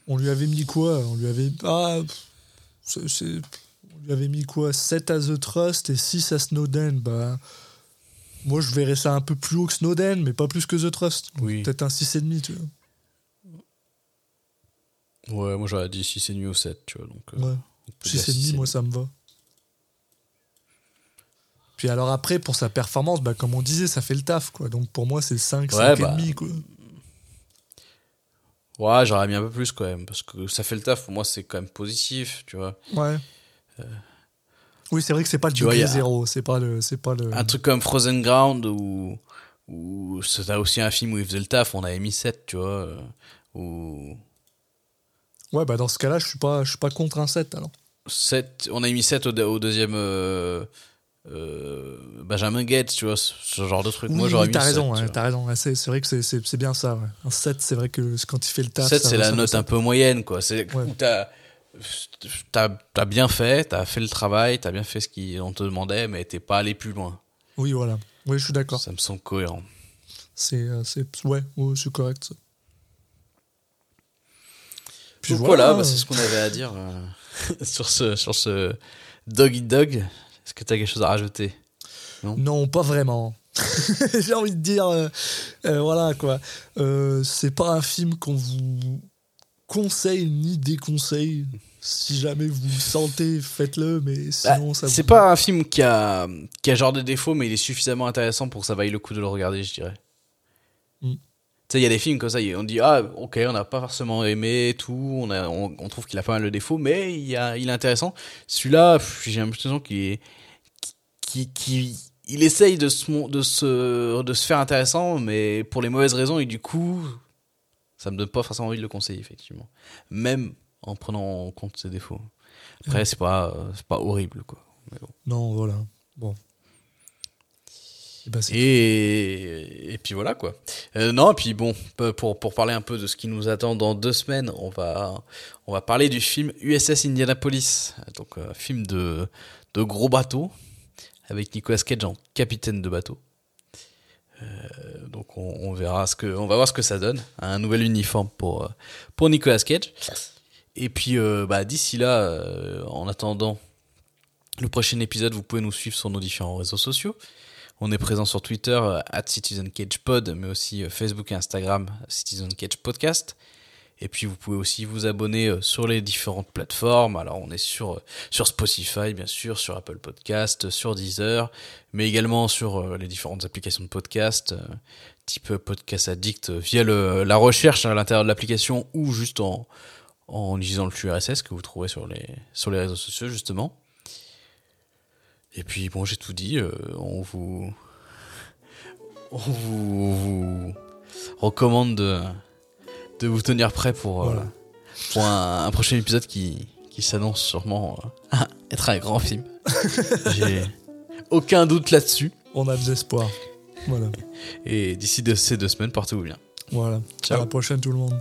On lui avait mis quoi? On lui avait. Ah, c'est- on lui avait mis quoi? 7 à The Trust et 6 à Snowden. Bah, moi, je verrais ça un peu plus haut que Snowden, mais pas plus que The Trust. Oui. Peut-être un 6,5, tu vois. Ouais, moi j'aurais dit 6 et demi ou 7, tu vois. Donc, euh, Ouais. on peut dire 6,5, moi, ça me va. Puis alors après, pour sa performance, bah, comme on disait, ça fait le taf, quoi. Donc pour moi, c'est 5, Ouais, 5,5, bah, quoi. Ouais, j'aurais mis un peu plus quand même, parce que ça fait le taf. Pour moi, c'est quand même positif, tu vois. Ouais. Oui, c'est vrai que c'est pas y a- zéro. C'est pas le. C'est pas le... Un truc comme Frozen Ground, où, où c'était aussi un film où il faisait le taf, on avait mis 7, tu vois. euh, Où Ouais, bah dans ce cas-là, je suis pas, je suis pas contre un 7, alors. 7, on a mis 7 au, au deuxième euh, euh, Benjamin Gates, tu vois, ce, genre de truc. Oui, Moi, j'aurais oui, mis t'as 7, raison, ouais, raison. C'est, c'est vrai que c'est, bien ça. Ouais. Un 7, c'est vrai que quand il fait le taf. 7, ça c'est la note un peu moyenne, quoi. C'est Ouais. où t'as, t'as, t'as bien fait, t'as fait le travail, t'as bien fait ce qu'on te demandait, mais t'es pas allé plus loin. Oui, voilà. Oui, je suis d'accord. Ça me semble cohérent. C'est, euh, c'est, ouais, ouais, c'est correct. ça. Puis Donc voilà, bah, c'est ce qu'on avait à dire euh, sur ce, sur ce Dog Eat Dog. Est-ce que t'as quelque chose à rajouter? Non, pas vraiment. J'ai envie de dire, euh, euh, voilà quoi. Euh, c'est pas un film qu'on vous conseille ni déconseille. Si jamais vous le sentez, faites-le, mais Bah, sinon ça C'est pas un film qui a, qui a genre de défauts, mais il est suffisamment intéressant pour que ça vaille le coup de le regarder, je dirais. Mm. Tu sais, il y a des films comme ça, on dit, ah, ok, on n'a pas forcément aimé tout, on, a, on, on trouve qu'il a pas mal de défauts, mais il, a, il est intéressant. Celui-là, j'ai l'impression qu'il est. Qui, qui, il essaye de se, de, se, de se faire intéressant, mais pour les mauvaises raisons, et du coup, ça me donne pas forcément envie de le conseiller, effectivement. Même en prenant en compte ses défauts. Après, c'est pas, euh, c'est pas horrible, quoi. Mais bon. Non, voilà. Bon. Et bah, c'est Et, et puis voilà quoi. Euh, non, et puis bon, pour, pour parler un peu de ce qui nous attend dans deux semaines, on va, on va parler du film USS Indianapolis, donc un film de, de gros bateau, avec Nicolas Cage en capitaine de bateau. Donc on, on verra ce que, on va voir ce que ça donne, un nouvel uniforme pour, euh, pour Nicolas Cage. Et puis euh, bah, d'ici là, euh, en attendant le prochain épisode, vous pouvez nous suivre sur nos différents réseaux sociaux. On est présent sur Twitter, at CitizenCagePod, mais aussi Facebook et Instagram, Citizen Cage Podcast. Et puis vous pouvez aussi vous abonner sur les différentes plateformes. Alors on est sur, sur Spotify, bien sûr, sur Apple Podcast, sur Deezer, mais également sur les différentes applications de podcast, type Podcast Addict, via le, la recherche à l'intérieur de l'application ou juste en, en utilisant le flux RSS que vous trouverez sur les, sur les réseaux sociaux, justement. Et puis bon, j'ai tout dit. on vous, on vous, vous recommande de, de vous tenir prêt pour, Voilà. euh, pour un, un prochain épisode qui, qui s'annonce sûrement euh, être un grand film. J'ai aucun doute là-dessus. On a de l'espoir. Voilà. Et d'ici de ces deux semaines, portez-vous bien. Voilà. Ciao. À la prochaine, tout le monde.